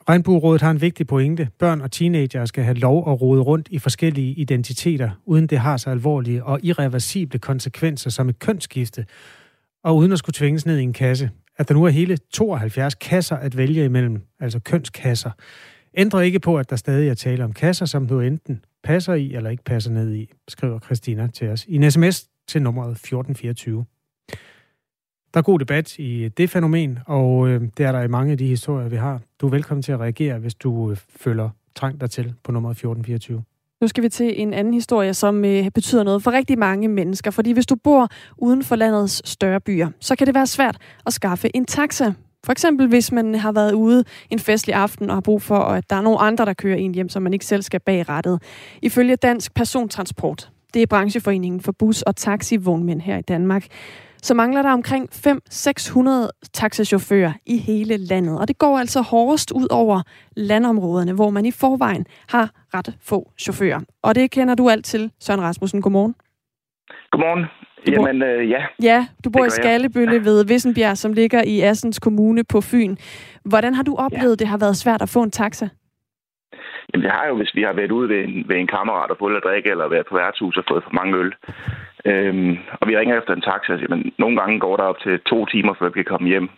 B: Regnbuerådet har en vigtig pointe. Børn og teenager skal have lov at rode rundt i forskellige identiteter, uden det har så alvorlige og irreversible konsekvenser som et kønsskifte, og uden at skulle tvinges ned i en kasse. At der nu er hele 72 kasser at vælge imellem, altså kønskasser, ændrer ikke på, at der stadig er tale om kasser, som du enten passer i eller ikke passer ned i, skriver Christina til os i en sms til nummeret 1424. Der er god debat i det fænomen, og øh, det er der i mange af de historier, vi har. Du er velkommen til at reagere, hvis du øh, føler trang dertil på nummer 1424.
A: Nu skal vi til en anden historie, som øh, betyder noget for rigtig mange mennesker. Fordi hvis du bor uden for landets større byer, så kan det være svært at skaffe en taxa. For eksempel hvis man har været ude en festlig aften og har brug for, at der er nogle andre, der kører en hjem, så man ikke selv skal bag rettet. Ifølge Dansk Persontransport, det er brancheforeningen for bus- og taxivognmænd her i Danmark, så mangler der omkring 500-600 taxachauffører i hele landet. Og det går altså hårdest ud over landområderne, hvor man i forvejen har ret få chauffører. Og det kender du alt til, Søren Rasmussen. Godmorgen.
I: Godmorgen. Du bor... Jamen, øh, ja.
A: Ja, du bor i Skallebølle ja. ved Vissenbjerg, som ligger i Assens Kommune på Fyn. Hvordan har du oplevet, ja. det har været svært at få en taxa?
I: Jamen, det har jo, hvis vi har været ude ved en, ved en kammerat og fået at drikke, eller været på værtshus og fået for mange øl. Øhm, og vi ringer efter en taxa, men nogle gange går der op til to timer, før vi kan komme hjem.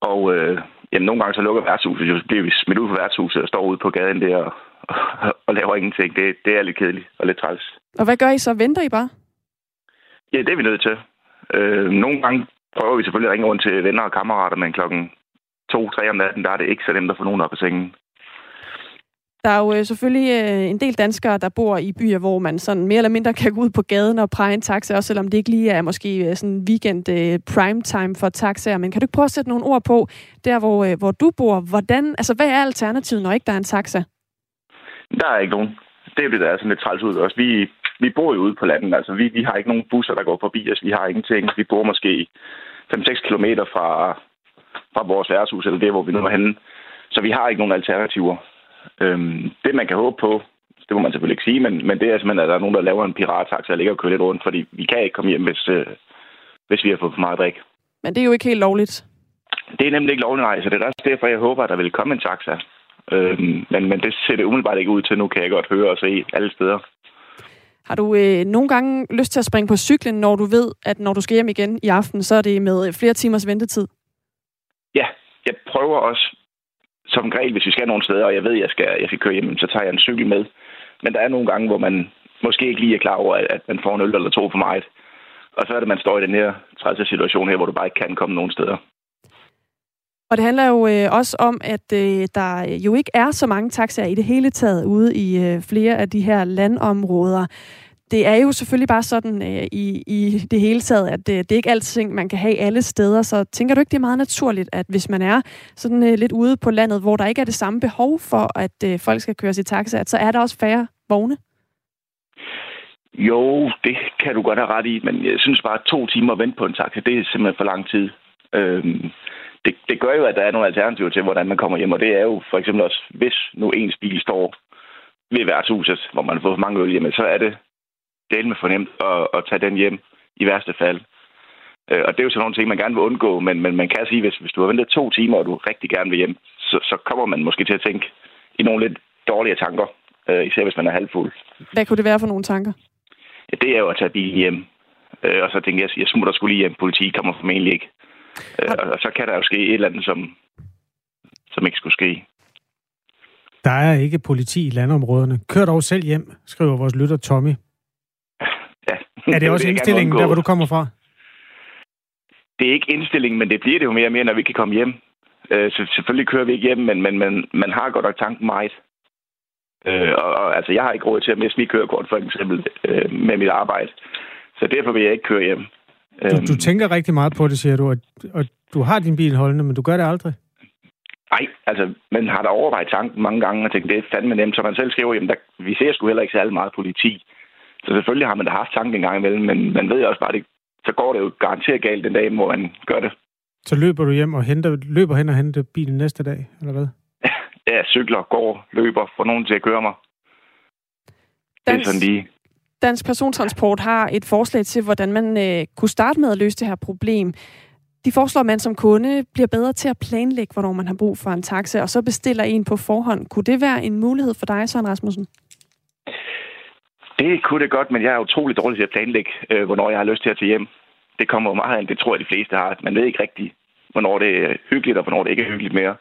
I: Og øh, jamen, nogle gange så lukker værtshuset, så bliver vi smidt ud på værtshuset og står ude på gaden der og, og, [laughs] og laver ingenting. Det, det er lidt kedeligt og lidt træls.
A: Og hvad gør I så? Venter I bare?
I: Ja, det er vi nødt til. Øh, nogle gange prøver vi selvfølgelig at ringe rundt til venner og kammerater, men klokken to-tre om natten, der er det ikke så nemt at få nogen op i sengen.
A: Der er jo øh, selvfølgelig øh, en del danskere, der bor i byer, hvor man sådan mere eller mindre kan gå ud på gaden og præge en taxa, også selvom det ikke lige er måske øh, sådan weekend øh, prime time for taxaer. Men kan du ikke prøve at sætte nogle ord på, der hvor, øh, hvor du bor, hvordan, altså hvad er alternativet, når ikke der er en taxa?
I: Der er ikke nogen. Det er det, der er sådan lidt træls ud også. Vi, vi bor jo ude på landet, altså vi, vi har ikke nogen busser, der går forbi os. Vi har ingenting. Vi bor måske 5-6 kilometer fra, fra vores værtshus, eller det, hvor vi nu er henne. Så vi har ikke nogen alternativer. Øhm, det, man kan håbe på, det må man selvfølgelig ikke sige, men, men det er simpelthen, at der er nogen, der laver en pirattaxa og ligger og kører lidt rundt, fordi vi kan ikke komme hjem, hvis, øh, hvis vi har fået for meget drik.
A: Men det er jo ikke helt lovligt.
I: Det er nemlig ikke lovligt, nej, så det er også derfor, jeg håber, at der vil komme en taxa. Øhm, men, men det ser det umiddelbart ikke ud til nu, kan jeg godt høre og se alle steder.
A: Har du øh, nogle gange lyst til at springe på cyklen, når du ved, at når du skal hjem igen i aften, så er det med flere timers ventetid?
I: Ja, jeg prøver også som regel, hvis vi skal nogle steder, og jeg ved, at jeg skal, jeg skal køre hjem, så tager jeg en cykel med. Men der er nogle gange, hvor man måske ikke lige er klar over, at man får en øl eller to for meget. Og så er det, man står i den her trælse situation her, hvor du bare ikke kan komme nogen steder.
A: Og det handler jo øh, også om, at øh, der jo ikke er så mange taxaer i det hele taget ude i øh, flere af de her landområder det er jo selvfølgelig bare sådan øh, i, i det hele taget, at det, det er ikke alting, man kan have alle steder. Så tænker du ikke, det er meget naturligt, at hvis man er sådan øh, lidt ude på landet, hvor der ikke er det samme behov for, at øh, folk skal køre i taxa, at så er der også færre vogne?
I: Jo, det kan du godt have ret i, men jeg synes bare, at to timer at vente på en taxa, det er simpelthen for lang tid. Øhm, det, det gør jo, at der er nogle alternativer til, hvordan man kommer hjem, og det er jo for eksempel også, hvis nu ens bil står ved værtshuset, hvor man har fået mange øl jamen, så er det del med fornemt at, at tage den hjem i værste fald. Øh, og det er jo sådan nogle ting, man gerne vil undgå, men, men man kan sige, hvis, hvis du har ventet to timer, og du rigtig gerne vil hjem, så, så kommer man måske til at tænke i nogle lidt dårlige tanker, øh, især hvis man er halvfuld.
A: Hvad kunne det være for nogle tanker?
I: Ja, det er jo at tage bilen hjem. Øh, og så tænker jeg, jeg smutter skulle lige hjem. Politi kommer formentlig ikke. Øh, og, og så kan der jo ske et eller andet, som, som ikke skulle ske.
B: Der er ikke politi i landområderne. Kør dog selv hjem, skriver vores lytter Tommy. Er det [laughs] også indstillingen, der hvor du kommer fra?
I: Det er ikke indstillingen, men det bliver det jo mere og mere, når vi kan komme hjem. Øh, så selvfølgelig kører vi ikke hjem, men, men, men man har godt nok tanken meget. Øh, og, og altså, jeg har ikke råd til at miste mit kørekort, for eksempel, øh, med mit arbejde. Så derfor vil jeg ikke køre hjem.
B: Du, du tænker rigtig meget på det, siger du, og, og du har din bil holdende, men du gør det aldrig?
I: Nej, altså, man har da overvejet tanken mange gange og tænkt, det er fandme nemt. Så man selv skriver, jamen, der, vi ser sgu heller ikke særlig meget politi. Så selvfølgelig har man da haft tanken en gang imellem, men man ved også bare, at så går det jo garanteret galt den dag, hvor man gør det.
B: Så løber du hjem og henter, løber hen og henter bilen næste dag, eller hvad? [laughs]
I: Ja, cykler, går, løber, får nogen til at køre mig.
A: Dansk, det er sådan lige... Dansk Persontransport har et forslag til, hvordan man øh, kunne starte med at løse det her problem. De foreslår, at man som kunde bliver bedre til at planlægge, hvornår man har brug for en taxa, og så bestiller en på forhånd. Kunne det være en mulighed for dig, Søren Rasmussen?
I: Det kunne det godt, men jeg er utrolig dårlig til at planlægge, øh, hvornår jeg har lyst til at tage hjem. Det kommer jo meget an, det tror jeg, de fleste har. Man ved ikke rigtigt, hvornår det er hyggeligt, og hvornår det ikke er hyggeligt mere.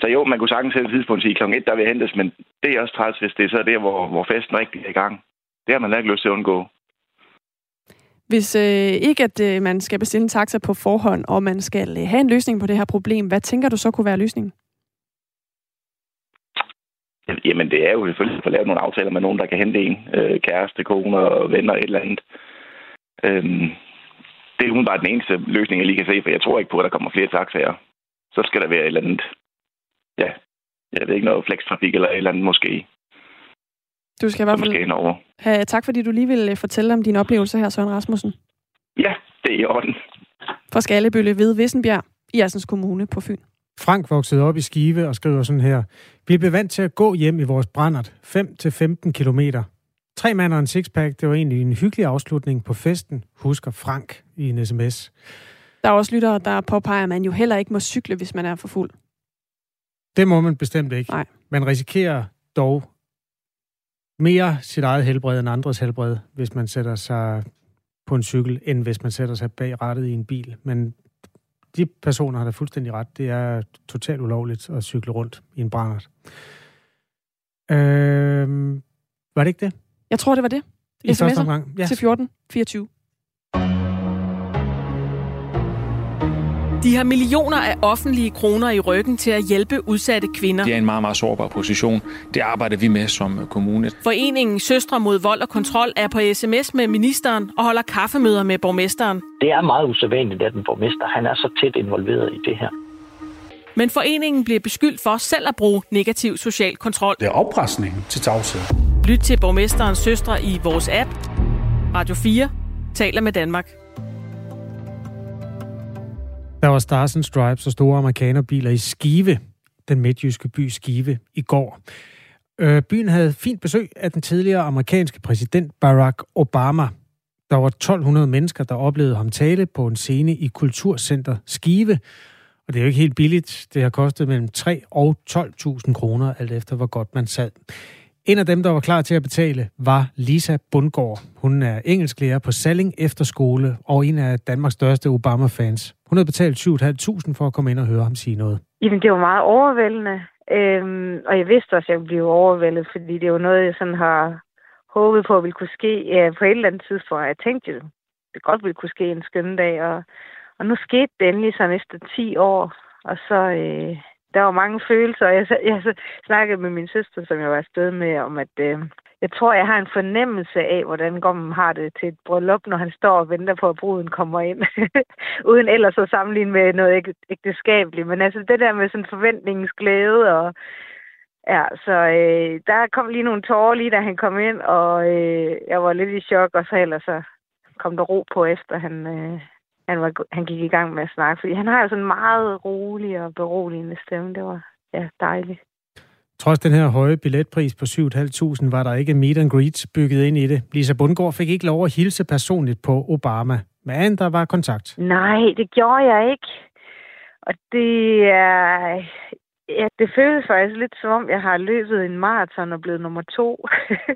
I: Så jo, man kunne sagtens sætte et tidspunkt sige, kl. 1, der vil hentes, men det er også træls, hvis det er så der, hvor, hvor festen rigtig er i gang. Det har man ikke lyst til at undgå.
A: Hvis øh, ikke, at øh, man skal bestille en taxa på forhånd, og man skal øh, have en løsning på det her problem, hvad tænker du så kunne være løsningen?
I: Jamen, det er jo selvfølgelig at få lavet nogle aftaler med nogen, der kan hente en. Øh, kæreste, kone og venner, et eller andet. Øhm, det er umiddelbart den eneste løsning, jeg lige kan se, for jeg tror ikke på, at der kommer flere taxaer. Så skal der være et eller andet, ja, jeg ved ikke, noget flextrafik eller et eller andet måske.
A: Du skal i hvert fald over. have tak, fordi du lige vil øh, fortælle om din oplevelse her, Søren Rasmussen.
I: Ja, det er i orden.
A: Fra Skallebølle ved Vissenbjerg i Assens Kommune på Fyn.
B: Frank voksede op i Skive og skriver sådan her. Vi blev vant til at gå hjem i vores brændert 5-15 kilometer. Tre mand og en sixpack, det var egentlig en hyggelig afslutning på festen, husker Frank i en sms.
A: Der er også lyttere, der påpeger, at man jo heller ikke må cykle, hvis man er for fuld.
B: Det må man bestemt ikke.
A: Nej.
B: Man risikerer dog mere sit eget helbred end andres helbred, hvis man sætter sig på en cykel, end hvis man sætter sig bag rattet i en bil. Men de personer har da fuldstændig ret. Det er totalt ulovligt at cykle rundt i en brændert. Øh, var det ikke det?
A: Jeg tror, det var det.
B: I første omgang?
A: Ja. Til 14, 24.
J: De har millioner af offentlige kroner i ryggen til at hjælpe udsatte kvinder.
K: Det er en meget, meget sårbar position. Det arbejder vi med som kommune.
J: Foreningen Søstre mod vold og kontrol er på sms med ministeren og holder kaffemøder med borgmesteren.
L: Det er meget usædvanligt, at en borgmester han er så tæt involveret i det her.
J: Men foreningen bliver beskyldt for selv at bruge negativ social kontrol.
M: Det er oppresning til tavshed.
J: Lyt til borgmesterens søstre i vores app. Radio 4 taler med Danmark.
B: Der var Stars and Stripes og store amerikanerbiler i Skive, den midtjyske by Skive, i går. Øh, byen havde fint besøg af den tidligere amerikanske præsident Barack Obama. Der var 1200 mennesker, der oplevede ham tale på en scene i Kulturcenter Skive. Og det er jo ikke helt billigt. Det har kostet mellem 3 og 12.000 kroner, alt efter hvor godt man sad. En af dem, der var klar til at betale, var Lisa Bundgaard. Hun er engelsklærer på Salling Efterskole og en af Danmarks største Obama-fans. Hun havde betalt 7.500 for at komme ind og høre ham sige noget.
N: Jamen, det var meget overvældende. Øhm, og jeg vidste også, at jeg ville blive overvældet, fordi det var noget, jeg sådan har håbet på, at ville kunne ske ja, på et eller andet tidspunkt. Jeg tænkte at det godt ville kunne ske en skøn dag, og, og nu skete det endelig sådan efter 10 år. Og så, øh, der var mange følelser, og jeg, jeg så snakkede med min søster, som jeg var afsted med, om at øh, jeg tror, jeg har en fornemmelse af, hvordan Gommen har det til et bryllup, når han står og venter på, at bruden kommer ind. [laughs] Uden ellers at sammenligne med noget ægteskabeligt. Men altså det der med sådan forventningens glæde og Ja, så øh, der kom lige nogle tårer lige, da han kom ind, og øh, jeg var lidt i chok, og så ellers så kom der ro på, efter han, øh, han, var, han gik i gang med at snakke. Fordi han har jo sådan en meget rolig og beroligende stemme. Det var ja, dejligt.
B: Trods den her høje billetpris på 7.500 var der ikke meet and greet bygget ind i det. Lisa Bundgaard fik ikke lov at hilse personligt på Obama, men der var kontakt.
N: Nej, det gjorde jeg ikke. Og det er... Ja, det føles faktisk lidt som om, jeg har løbet en maraton og blevet nummer to.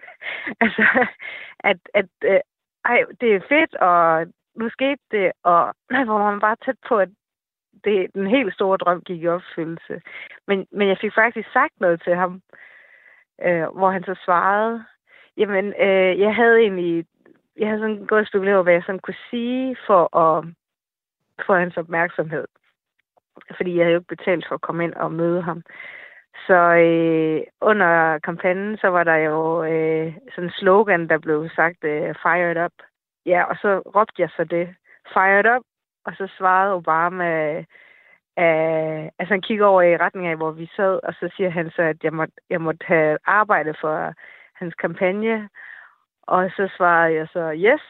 N: [laughs] altså, at, at øh, ej, det er fedt, og nu skete det, og nej, hvor man bare tæt på, at det, den helt store drøm gik i opfyldelse. Men, men jeg fik faktisk sagt noget til ham, øh, hvor han så svarede, jamen, øh, jeg havde egentlig, jeg havde sådan gået og spekuleret hvad jeg sådan kunne sige for at få hans opmærksomhed. Fordi jeg havde jo ikke betalt for at komme ind og møde ham. Så øh, under kampagnen, så var der jo øh, sådan en slogan, der blev sagt, øh, fired up. Ja, og så råbte jeg så det, fired up, og så svarede Obama, øh, altså han kigger over i retning af, hvor vi sad, og så siger han så, at jeg måtte, jeg måtte have arbejde for hans kampagne, og så svarede jeg så, yes.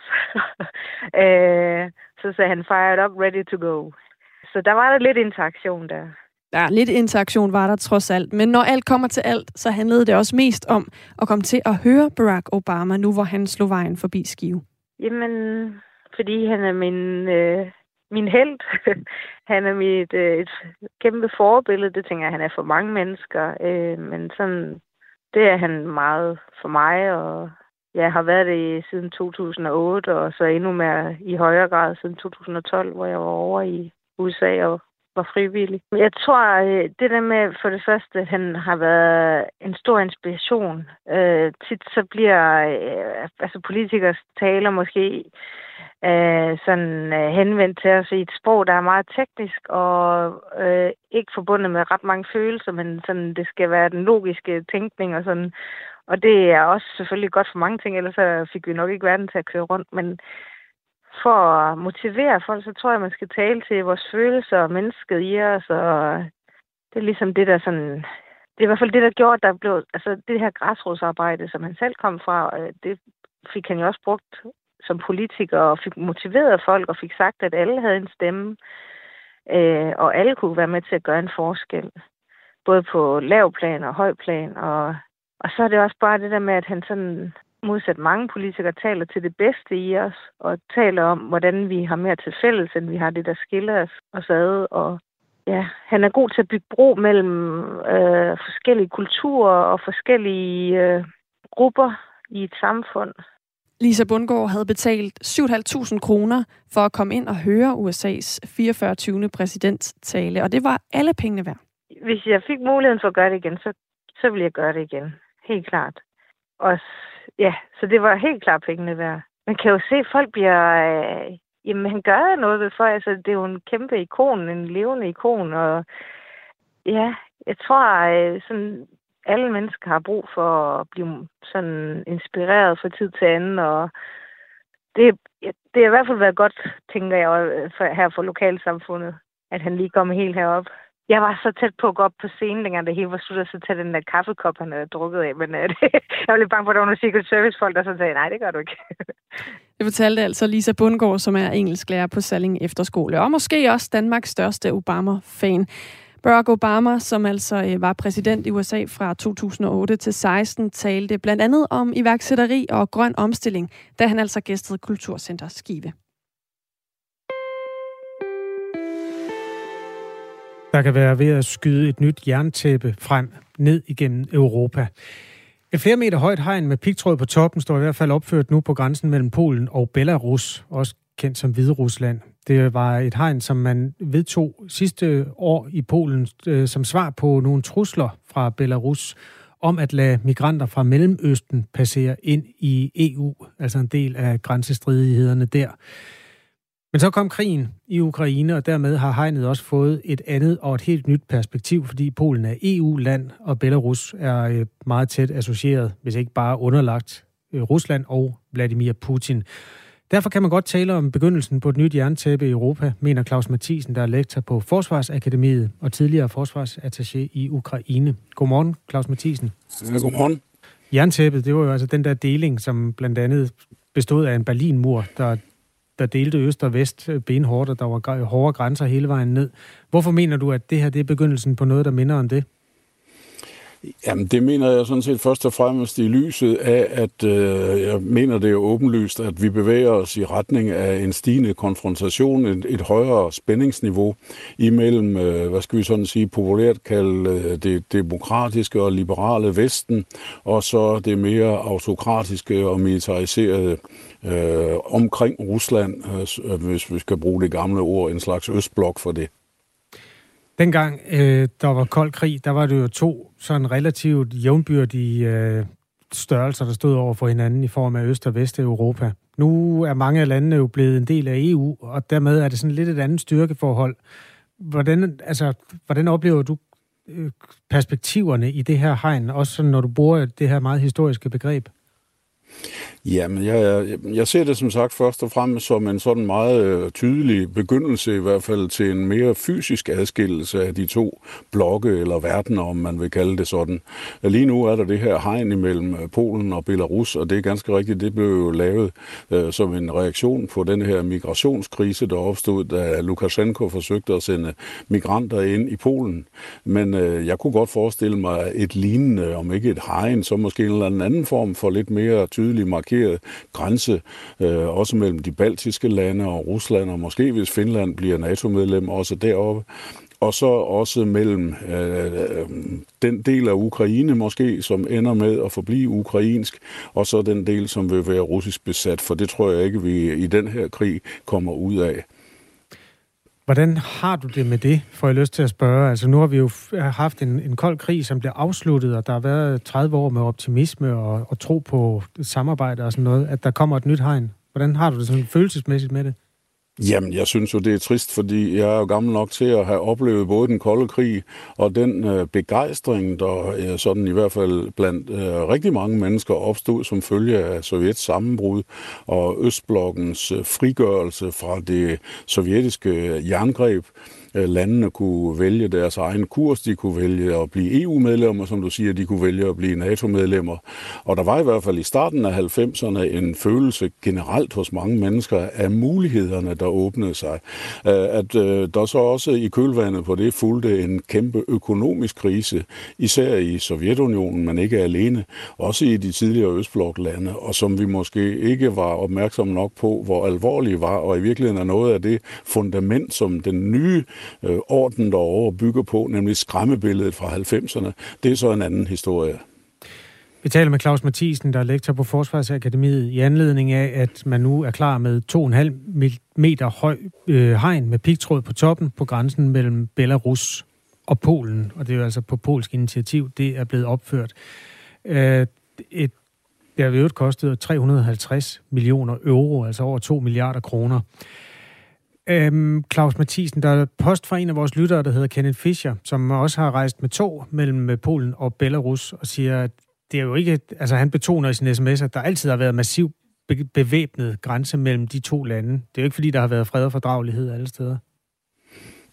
N: [laughs] øh, så sagde han, fired up, ready to go. Så der var der lidt interaktion der.
A: Ja, lidt interaktion var der trods alt. Men når alt kommer til alt, så handlede det også mest om at komme til at høre Barack Obama, nu hvor han slog vejen forbi Skive.
N: Jamen, fordi han er min, øh, min held. [laughs] han er mit øh, et kæmpe forbillede. Det tænker jeg, han er for mange mennesker. Øh, men sådan, det er han meget for mig, og jeg har været det siden 2008, og så endnu mere i højere grad siden 2012, hvor jeg var over i USA og var frivillig. Jeg tror, øh, det der med for det første, han har været en stor inspiration. Øh, tit så bliver øh, altså politikers taler måske øh, sådan øh, henvendt til os i et sprog, der er meget teknisk og øh, ikke forbundet med ret mange følelser, men sådan, det skal være den logiske tænkning og sådan. Og det er også selvfølgelig godt for mange ting, ellers så fik vi nok ikke verden til at køre rundt, men for at motivere folk, så tror jeg, man skal tale til vores følelser og mennesket i os, og det er ligesom det, der sådan... Det er i hvert fald det, der gjorde, at der blev... Altså, det her græsrodsarbejde, som han selv kom fra, øh, det fik han jo også brugt som politiker, og fik motiveret folk, og fik sagt, at alle havde en stemme, øh, og alle kunne være med til at gøre en forskel. Både på lav plan og høj plan, og, og så er det også bare det der med, at han sådan modsat mange politikere taler til det bedste i os, og taler om, hvordan vi har mere til fælles, end vi har det, der skiller os, os ad. Og ja, han er god til at bygge bro mellem øh, forskellige kulturer og forskellige øh, grupper i et samfund.
A: Lisa Bundgaard havde betalt 7.500 kroner for at komme ind og høre USA's 44. 20. præsidenttale, og det var alle pengene værd.
N: Hvis jeg fik muligheden for at gøre det igen, så, så ville jeg gøre det igen. Helt klart. Og ja, så det var helt klart pengene værd. Man kan jo se, at folk bliver... Øh, jamen, han gør noget ved folk. Altså, det er jo en kæmpe ikon, en levende ikon. Og ja, jeg tror, øh, sådan, alle mennesker har brug for at blive sådan inspireret fra tid til anden. Og det, det har i hvert fald været godt, tænker jeg, øh, for, her for lokalsamfundet, at han lige kommer helt herop jeg var så tæt på at gå op på scenen, dengang det hele var slut, og så tage den der kaffekop, han havde drukket af. Men øh, [laughs] jeg var lidt bange for, at der var nogle Secret Service-folk, der så sagde, nej, det gør du ikke. [laughs]
A: det fortalte altså Lisa Bundgaard, som er engelsklærer på Salling Efterskole, og måske også Danmarks største Obama-fan. Barack Obama, som altså øh, var præsident i USA fra 2008 til 16, talte blandt andet om iværksætteri og grøn omstilling, da han altså gæstede Kulturcenter Skive.
B: Der kan være ved at skyde et nyt jerntæppe frem ned igennem Europa. Et flere meter højt hegn med pigtråd på toppen står i hvert fald opført nu på grænsen mellem Polen og Belarus, også kendt som Hvide Rusland. Det var et hegn, som man vedtog sidste år i Polen øh, som svar på nogle trusler fra Belarus om at lade migranter fra Mellemøsten passere ind i EU, altså en del af grænsestridighederne der. Men så kom krigen i Ukraine, og dermed har hegnet også fået et andet og et helt nyt perspektiv, fordi Polen er EU-land, og Belarus er øh, meget tæt associeret, hvis ikke bare underlagt øh, Rusland og Vladimir Putin. Derfor kan man godt tale om begyndelsen på et nyt jerntæppe i Europa, mener Claus Mathisen, der er lektor på Forsvarsakademiet og tidligere forsvarsattaché i Ukraine. Godmorgen, Claus Mathisen.
M: Ja, godmorgen.
B: Jerntæppet, det var jo altså den der deling, som blandt andet bestod af en Berlinmur, der der delte øst og vest øh, benhårdt, og der var hårde grænser hele vejen ned. Hvorfor mener du, at det her det er begyndelsen på noget, der minder om det?
M: Jamen, det mener jeg sådan set først og fremmest i lyset af, at øh, jeg mener, det er åbenlyst, at vi bevæger os i retning af en stigende konfrontation, et, et højere spændingsniveau imellem, øh, hvad skal vi sådan sige, populært kalde øh, det demokratiske og liberale Vesten, og så det mere autokratiske og militariserede øh, omkring Rusland, øh, øh hvis vi skal bruge det gamle ord, en slags østblok for det.
B: Dengang øh, der var kold krig, der var det jo to sådan relativt jævnbyrdige øh, størrelser, der stod over for hinanden i form af Øst- og Vest-Europa. Nu er mange af landene jo blevet en del af EU, og dermed er det sådan lidt et andet styrkeforhold. Hvordan, altså, hvordan oplever du øh, perspektiverne i det her hegn, også når du bruger det her meget historiske begreb?
M: Jamen, jeg, jeg ser det som sagt først og fremmest som en sådan meget øh, tydelig begyndelse, i hvert fald til en mere fysisk adskillelse af de to blokke, eller verdener, om man vil kalde det sådan. Lige nu er der det her hegn imellem øh, Polen og Belarus, og det er ganske rigtigt, det blev jo lavet øh, som en reaktion på den her migrationskrise, der opstod, da Lukashenko forsøgte at sende migranter ind i Polen. Men øh, jeg kunne godt forestille mig et lignende, om ikke et hegn, så måske en eller anden form for lidt mere tydelig markering markeret grænse, øh, også mellem de baltiske lande og Rusland, og måske hvis Finland bliver NATO-medlem også deroppe og så også mellem øh, den del af Ukraine måske, som ender med at forblive ukrainsk, og så den del, som vil være russisk besat, for det tror jeg ikke, vi i den her krig kommer ud af.
B: Hvordan har du det med det, får jeg lyst til at spørge? Altså nu har vi jo haft en, en kold krig, som blev afsluttet, og der har været 30 år med optimisme og, og tro på samarbejde og sådan noget, at der kommer et nyt hegn. Hvordan har du det sådan følelsesmæssigt med det?
M: Jamen, jeg synes jo, det er trist, fordi jeg er jo gammel nok til at have oplevet både den kolde krig og den øh, begejstring, der øh, sådan i hvert fald blandt øh, rigtig mange mennesker opstod som følge af Sovjets sammenbrud og Østblokkens øh, frigørelse fra det sovjetiske jerngreb. Øh, Øh, landene kunne vælge deres egen kurs, de kunne vælge at blive EU-medlemmer, som du siger, de kunne vælge at blive NATO-medlemmer. Og der var i hvert fald i starten af 90'erne en følelse generelt hos mange mennesker af mulighederne, der åbnede sig. Øh, at øh, der så også i kølvandet på det fulgte en kæmpe økonomisk krise, især i Sovjetunionen, men ikke alene, også i de tidligere Østbloklande, og som vi måske ikke var opmærksomme nok på, hvor alvorlige var, og i virkeligheden er noget af det fundament, som den nye øh, orden derovre bygger på, nemlig skræmmebilledet fra 90'erne. Det er så en anden historie.
B: Vi taler med Claus Mathisen, der er lektor på Forsvarsakademiet, i anledning af, at man nu er klar med 2,5 meter høj øh, hegn med pigtråd på toppen på grænsen mellem Belarus og Polen. Og det er jo altså på polsk initiativ, det er blevet opført. Øh, et, det har jo kostet 350 millioner euro, altså over 2 milliarder kroner. Øhm, Claus Mathisen, der er post fra en af vores lyttere, der hedder Kenneth Fischer, som også har rejst med tog mellem øh, Polen og Belarus, og siger, at det er jo ikke, altså han betoner i sin sms, at der altid har været massiv bevæbnet grænse mellem de to lande. Det er jo ikke, fordi der har været fred og fordragelighed alle steder.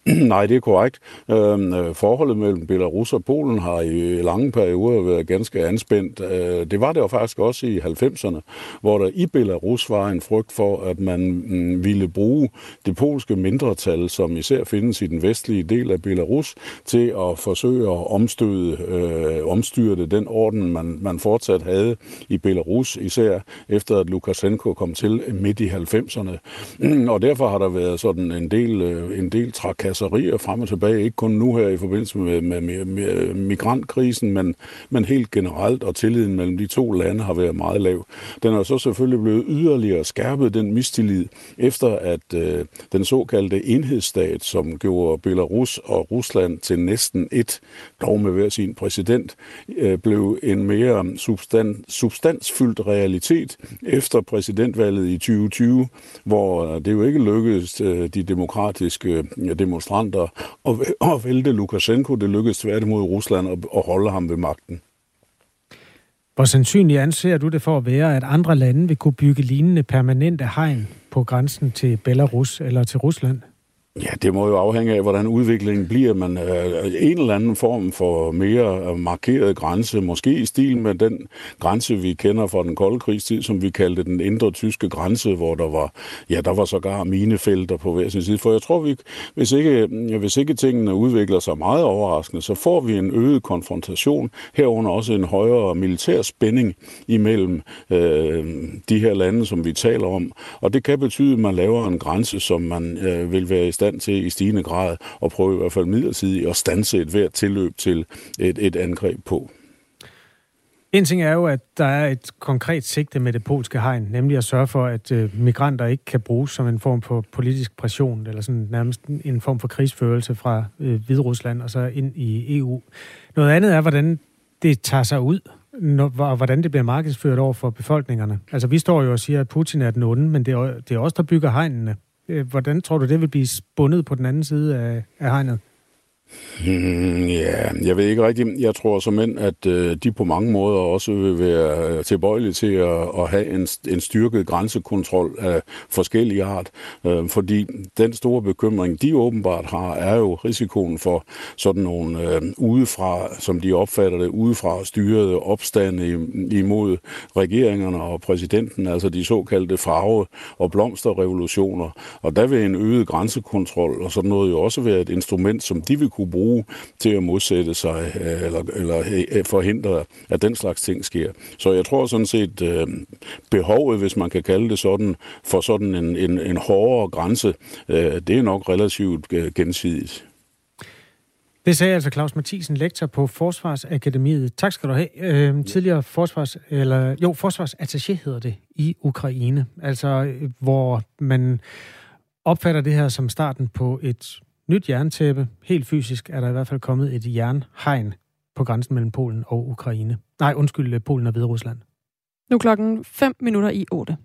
B: [clears throat]
M: Nej, det er korrekt. Øhm, øh, forholdet mellem Belarus og Polen har i lange perioder været ganske anspændt. Øh, det var det jo faktisk også i 90'erne, hvor der i Belarus var en frygt for, at man mm, ville bruge det polske mindretal, som især findes i den vestlige del af Belarus, til at forsøge at omstøde, øh, omstyrte den orden, man, man fortsat havde i Belarus, især efter at Lukashenko kom til midt i 90'erne. [clears throat] Og derfor har der været sådan en del, øh, en del trakas raserier frem og tilbage, ikke kun nu her i forbindelse med, med, med, med migrantkrisen, men, men helt generelt, og tilliden mellem de to lande har været meget lav. Den er så selvfølgelig blevet yderligere skærpet, den mistillid, efter at øh, den såkaldte enhedsstat, som gjorde Belarus og Rusland til næsten et, dog med hver sin præsident, øh, blev en mere substan, substansfyldt realitet efter præsidentvalget i 2020, hvor øh, det jo ikke lykkedes øh, de demokratiske øh, demonstrationer demonstranter og, og vælte Lukashenko. Det lykkedes tværtimod Rusland at, at holde ham ved magten.
B: Hvor sandsynligt anser du det for at være, at andre lande vil kunne bygge lignende permanente hegn på grænsen til Belarus eller til Rusland?
M: Ja, det må jo afhænge af, hvordan udviklingen bliver, men øh, en eller anden form for mere øh, markeret grænse, måske i stil med den grænse, vi kender fra den kolde krigstid, som vi kaldte den indre tyske grænse, hvor der var, ja, der var sågar minefelter på hver sin side. For jeg tror, vi, hvis, ikke, øh, hvis ikke tingene udvikler sig meget overraskende, så får vi en øget konfrontation, herunder også en højere militær spænding imellem øh, de her lande, som vi taler om. Og det kan betyde, at man laver en grænse, som man øh, vil være i stand stand til i stigende grad at prøve i hvert fald midlertidigt at stanse et hvert tilløb til et, et angreb på.
B: En ting er jo, at der er et konkret sigte med det polske hegn, nemlig at sørge for, at øh, migranter ikke kan bruges som en form for politisk pression, eller sådan nærmest en form for krigsførelse fra øh, Hviderusland og så ind i EU. Noget andet er, hvordan det tager sig ud, når, og hvordan det bliver markedsført over for befolkningerne. Altså, vi står jo og siger, at Putin er den onde, men det er, det er os, der bygger hegnene. Øh, hvordan tror du, det vil blive spundet på den anden side af, af hegnet?
M: Hmm, ja, jeg ved ikke rigtigt. Jeg tror som end, at øh, de på mange måder også vil være øh, tilbøjelige til at, at have en, en styrket grænsekontrol af forskellige art. Øh, fordi den store bekymring, de åbenbart har, er jo risikoen for sådan nogle øh, udefra, som de opfatter det, udefra styrede opstande imod regeringerne og præsidenten, altså de såkaldte farve- og blomsterrevolutioner. Og der vil en øget grænsekontrol og sådan noget jo også være et instrument, som de vil kunne bruge til at modsætte sig øh, eller, eller øh, forhindre, at den slags ting sker. Så jeg tror sådan set, øh, behovet, hvis man kan kalde det sådan, for sådan en, en, en hårdere grænse, øh, det er nok relativt gensidigt.
B: Det sagde altså Claus Mathisen, lektor på Forsvarsakademiet. Tak skal du have. Øh, tidligere forsvars, eller, jo, forsvarsattaché hedder det, i Ukraine. Altså, hvor man opfatter det her som starten på et nyt jerntæppe. Helt fysisk er der i hvert fald kommet et jernhegn på grænsen mellem Polen og Ukraine. Nej, undskyld, Polen og Hviderusland.
A: Nu klokken 5 minutter i 8.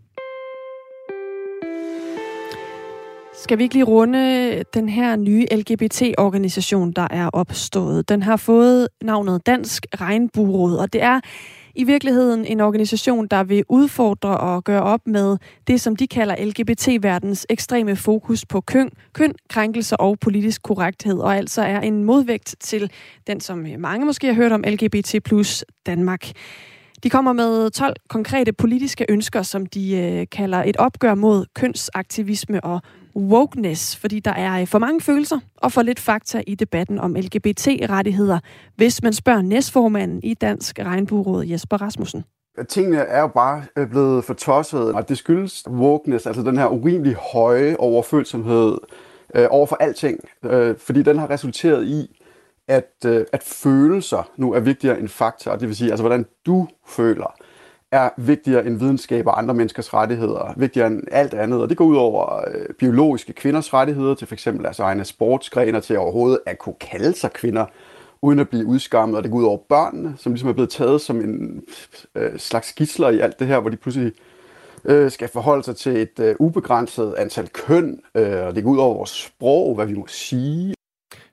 A: Skal vi ikke lige runde den her nye LGBT-organisation, der er opstået? Den har fået navnet Dansk Regnbueråd, og det er i virkeligheden en organisation, der vil udfordre og gøre op med det, som de kalder LGBT-verdens ekstreme fokus på køn, køn, krænkelser og politisk korrekthed, og altså er en modvægt til den, som mange måske har hørt om, LGBT plus Danmark. De kommer med 12 konkrete politiske ønsker, som de øh, kalder et opgør mod kønsaktivisme og wokeness, fordi der er øh, for mange følelser og for lidt fakta i debatten om LGBT-rettigheder, hvis man spørger næstformanden i Dansk Regnbueråd, Jesper Rasmussen.
O: Tingene er jo bare øh, blevet for tosset, og det skyldes wokeness, altså den her urimelig høje overfølsomhed øh, over for alting, øh, fordi den har resulteret i, at, øh, at følelser nu er vigtigere end fakta, det vil sige, altså hvordan du føler er vigtigere end videnskab og andre menneskers rettigheder, vigtigere end alt andet. Og det går ud over øh, biologiske kvinders rettigheder til f.eks. deres egne sportsgrener, til overhovedet at kunne kalde sig kvinder, uden at blive udskammet. Og det går ud over børnene, som ligesom er blevet taget som en øh, slags gidsler i alt det her, hvor de pludselig øh, skal forholde sig til et øh, ubegrænset antal køn. Øh, og det går ud over vores sprog, hvad vi må sige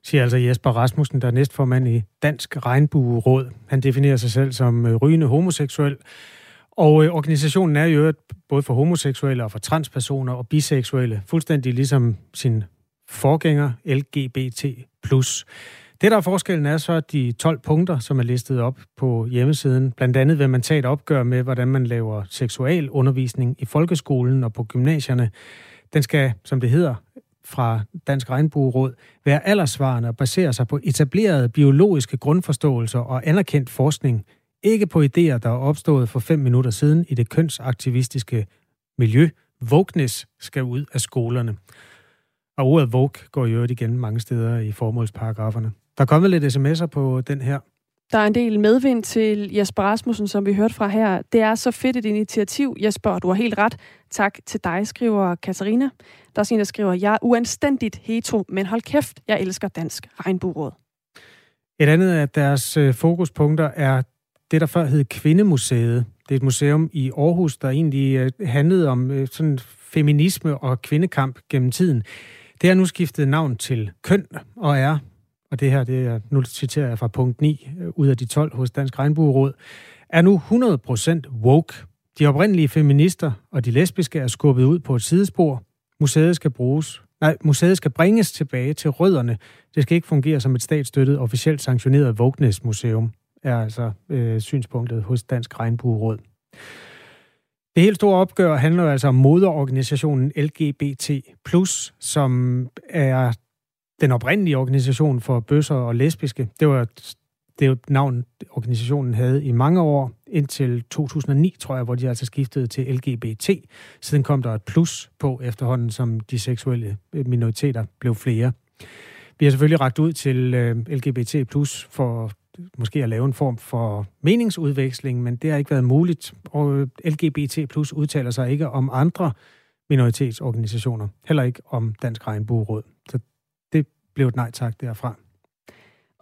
B: siger altså Jesper Rasmussen, der er næstformand i Dansk Regnbueråd. Han definerer sig selv som øh, rygende homoseksuel, og øh, organisationen er jo både for homoseksuelle og for transpersoner og biseksuelle, fuldstændig ligesom sin forgænger LGBT+. Det, der er forskellen, er så de 12 punkter, som er listet op på hjemmesiden. Blandt andet vil man tage et opgør med, hvordan man laver seksual undervisning i folkeskolen og på gymnasierne. Den skal, som det hedder, fra Dansk Regnbueråd være aldersvarende og basere sig på etablerede biologiske grundforståelser og anerkendt forskning, ikke på idéer, der er opstået for fem minutter siden i det kønsaktivistiske miljø. Wokeness skal ud af skolerne. Og ordet woke går jo igen mange steder i formålsparagraferne. Der er kommet lidt sms'er på den her.
A: Der er en del medvind til Jesper Rasmussen, som vi hørte fra her. Det er så fedt et initiativ, Jesper, du har helt ret. Tak til dig, skriver Katarina. Der er en, der skriver, jeg er uanstændigt hetero, men hold kæft, jeg elsker Dansk Regnbueråd.
B: Et andet af deres øh, fokuspunkter er det, der før hed Kvindemuseet. Det er et museum i Aarhus, der egentlig øh, handlede om øh, sådan feminisme og kvindekamp gennem tiden. Det har nu skiftet navn til køn og er og det her, det er, nu citerer jeg fra punkt 9 øh, ud af de 12 hos Dansk Regnbueråd, er nu 100% woke. De oprindelige feminister og de lesbiske er skubbet ud på et sidespor. Museet skal bruges Nej, museet skal bringes tilbage til rødderne. Det skal ikke fungere som et statsstøttet, officielt sanktioneret Wokeness-museum, er altså øh, synspunktet hos Dansk Regnbueråd. Det helt store opgør handler altså om moderorganisationen LGBT+, som er den oprindelige organisation for bøsser og lesbiske. Det var det er jo navn, organisationen havde i mange år, indtil 2009, tror jeg, hvor de altså skiftede til LGBT. Siden kom der et plus på efterhånden, som de seksuelle øh, minoriteter blev flere. Vi har selvfølgelig ragt ud til øh, LGBT plus for måske at lave en form for meningsudveksling, men det har ikke været muligt. Og øh, LGBT plus udtaler sig ikke om andre minoritetsorganisationer, heller ikke om Dansk Regnbueråd. Så det blev et nej tak derfra.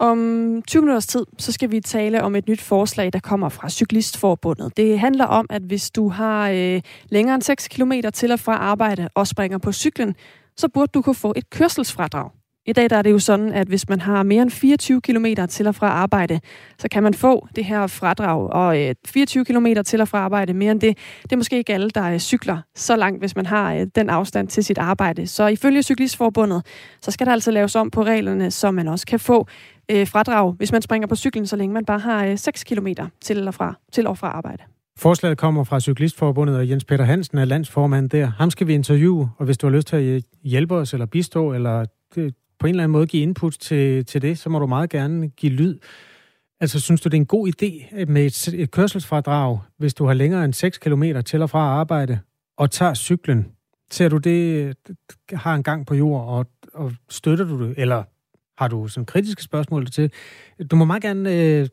A: Om 20 minutters tid, så skal vi tale om et nyt forslag, der kommer fra Cyklistforbundet. Det handler om, at hvis du har øh, længere end 6 km til og fra arbejde og springer på cyklen, så burde du kunne få et kørselsfradrag. I dag der er det jo sådan, at hvis man har mere end 24 km til og fra arbejde, så kan man få det her fradrag. Og øh, 24 km til og fra arbejde, mere end det, det er måske ikke alle, der øh, cykler så langt, hvis man har øh, den afstand til sit arbejde. Så ifølge Cyklistforbundet, så skal der altså laves om på reglerne, så man også kan få øh, fradrag, hvis man springer på cyklen, så længe man bare har øh, 6 km til og fra, til og fra arbejde.
B: Forslaget kommer fra Cyklistforbundet, og Jens Peter Hansen er landsformand der. Ham skal vi interviewe, og hvis du har lyst til at hjælpe os, eller bistå, eller øh, på en eller anden måde give input til, til det, så må du meget gerne give lyd. Altså, synes du, det er en god idé med et, et kørselsfradrag, hvis du har længere end 6 km til og fra arbejde, og tager cyklen? Ser du det har en gang på jord, og, og støtter du det, eller har du sådan kritiske spørgsmål til? Du må meget gerne øh,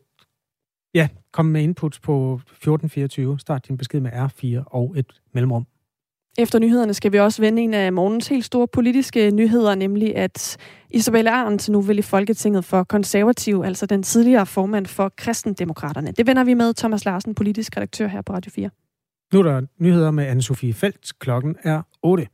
B: ja, komme med input på 1424. Start din besked med R4 og et mellemrum.
A: Efter nyhederne skal vi også vende en af morgens helt store politiske nyheder, nemlig at Isabella Arendt nu vil i Folketinget for konservativ, altså den tidligere formand for kristendemokraterne. Det vender vi med Thomas Larsen, politisk redaktør her på Radio 4.
B: Nu er der nyheder med Anne-Sophie Felt. Klokken er 8.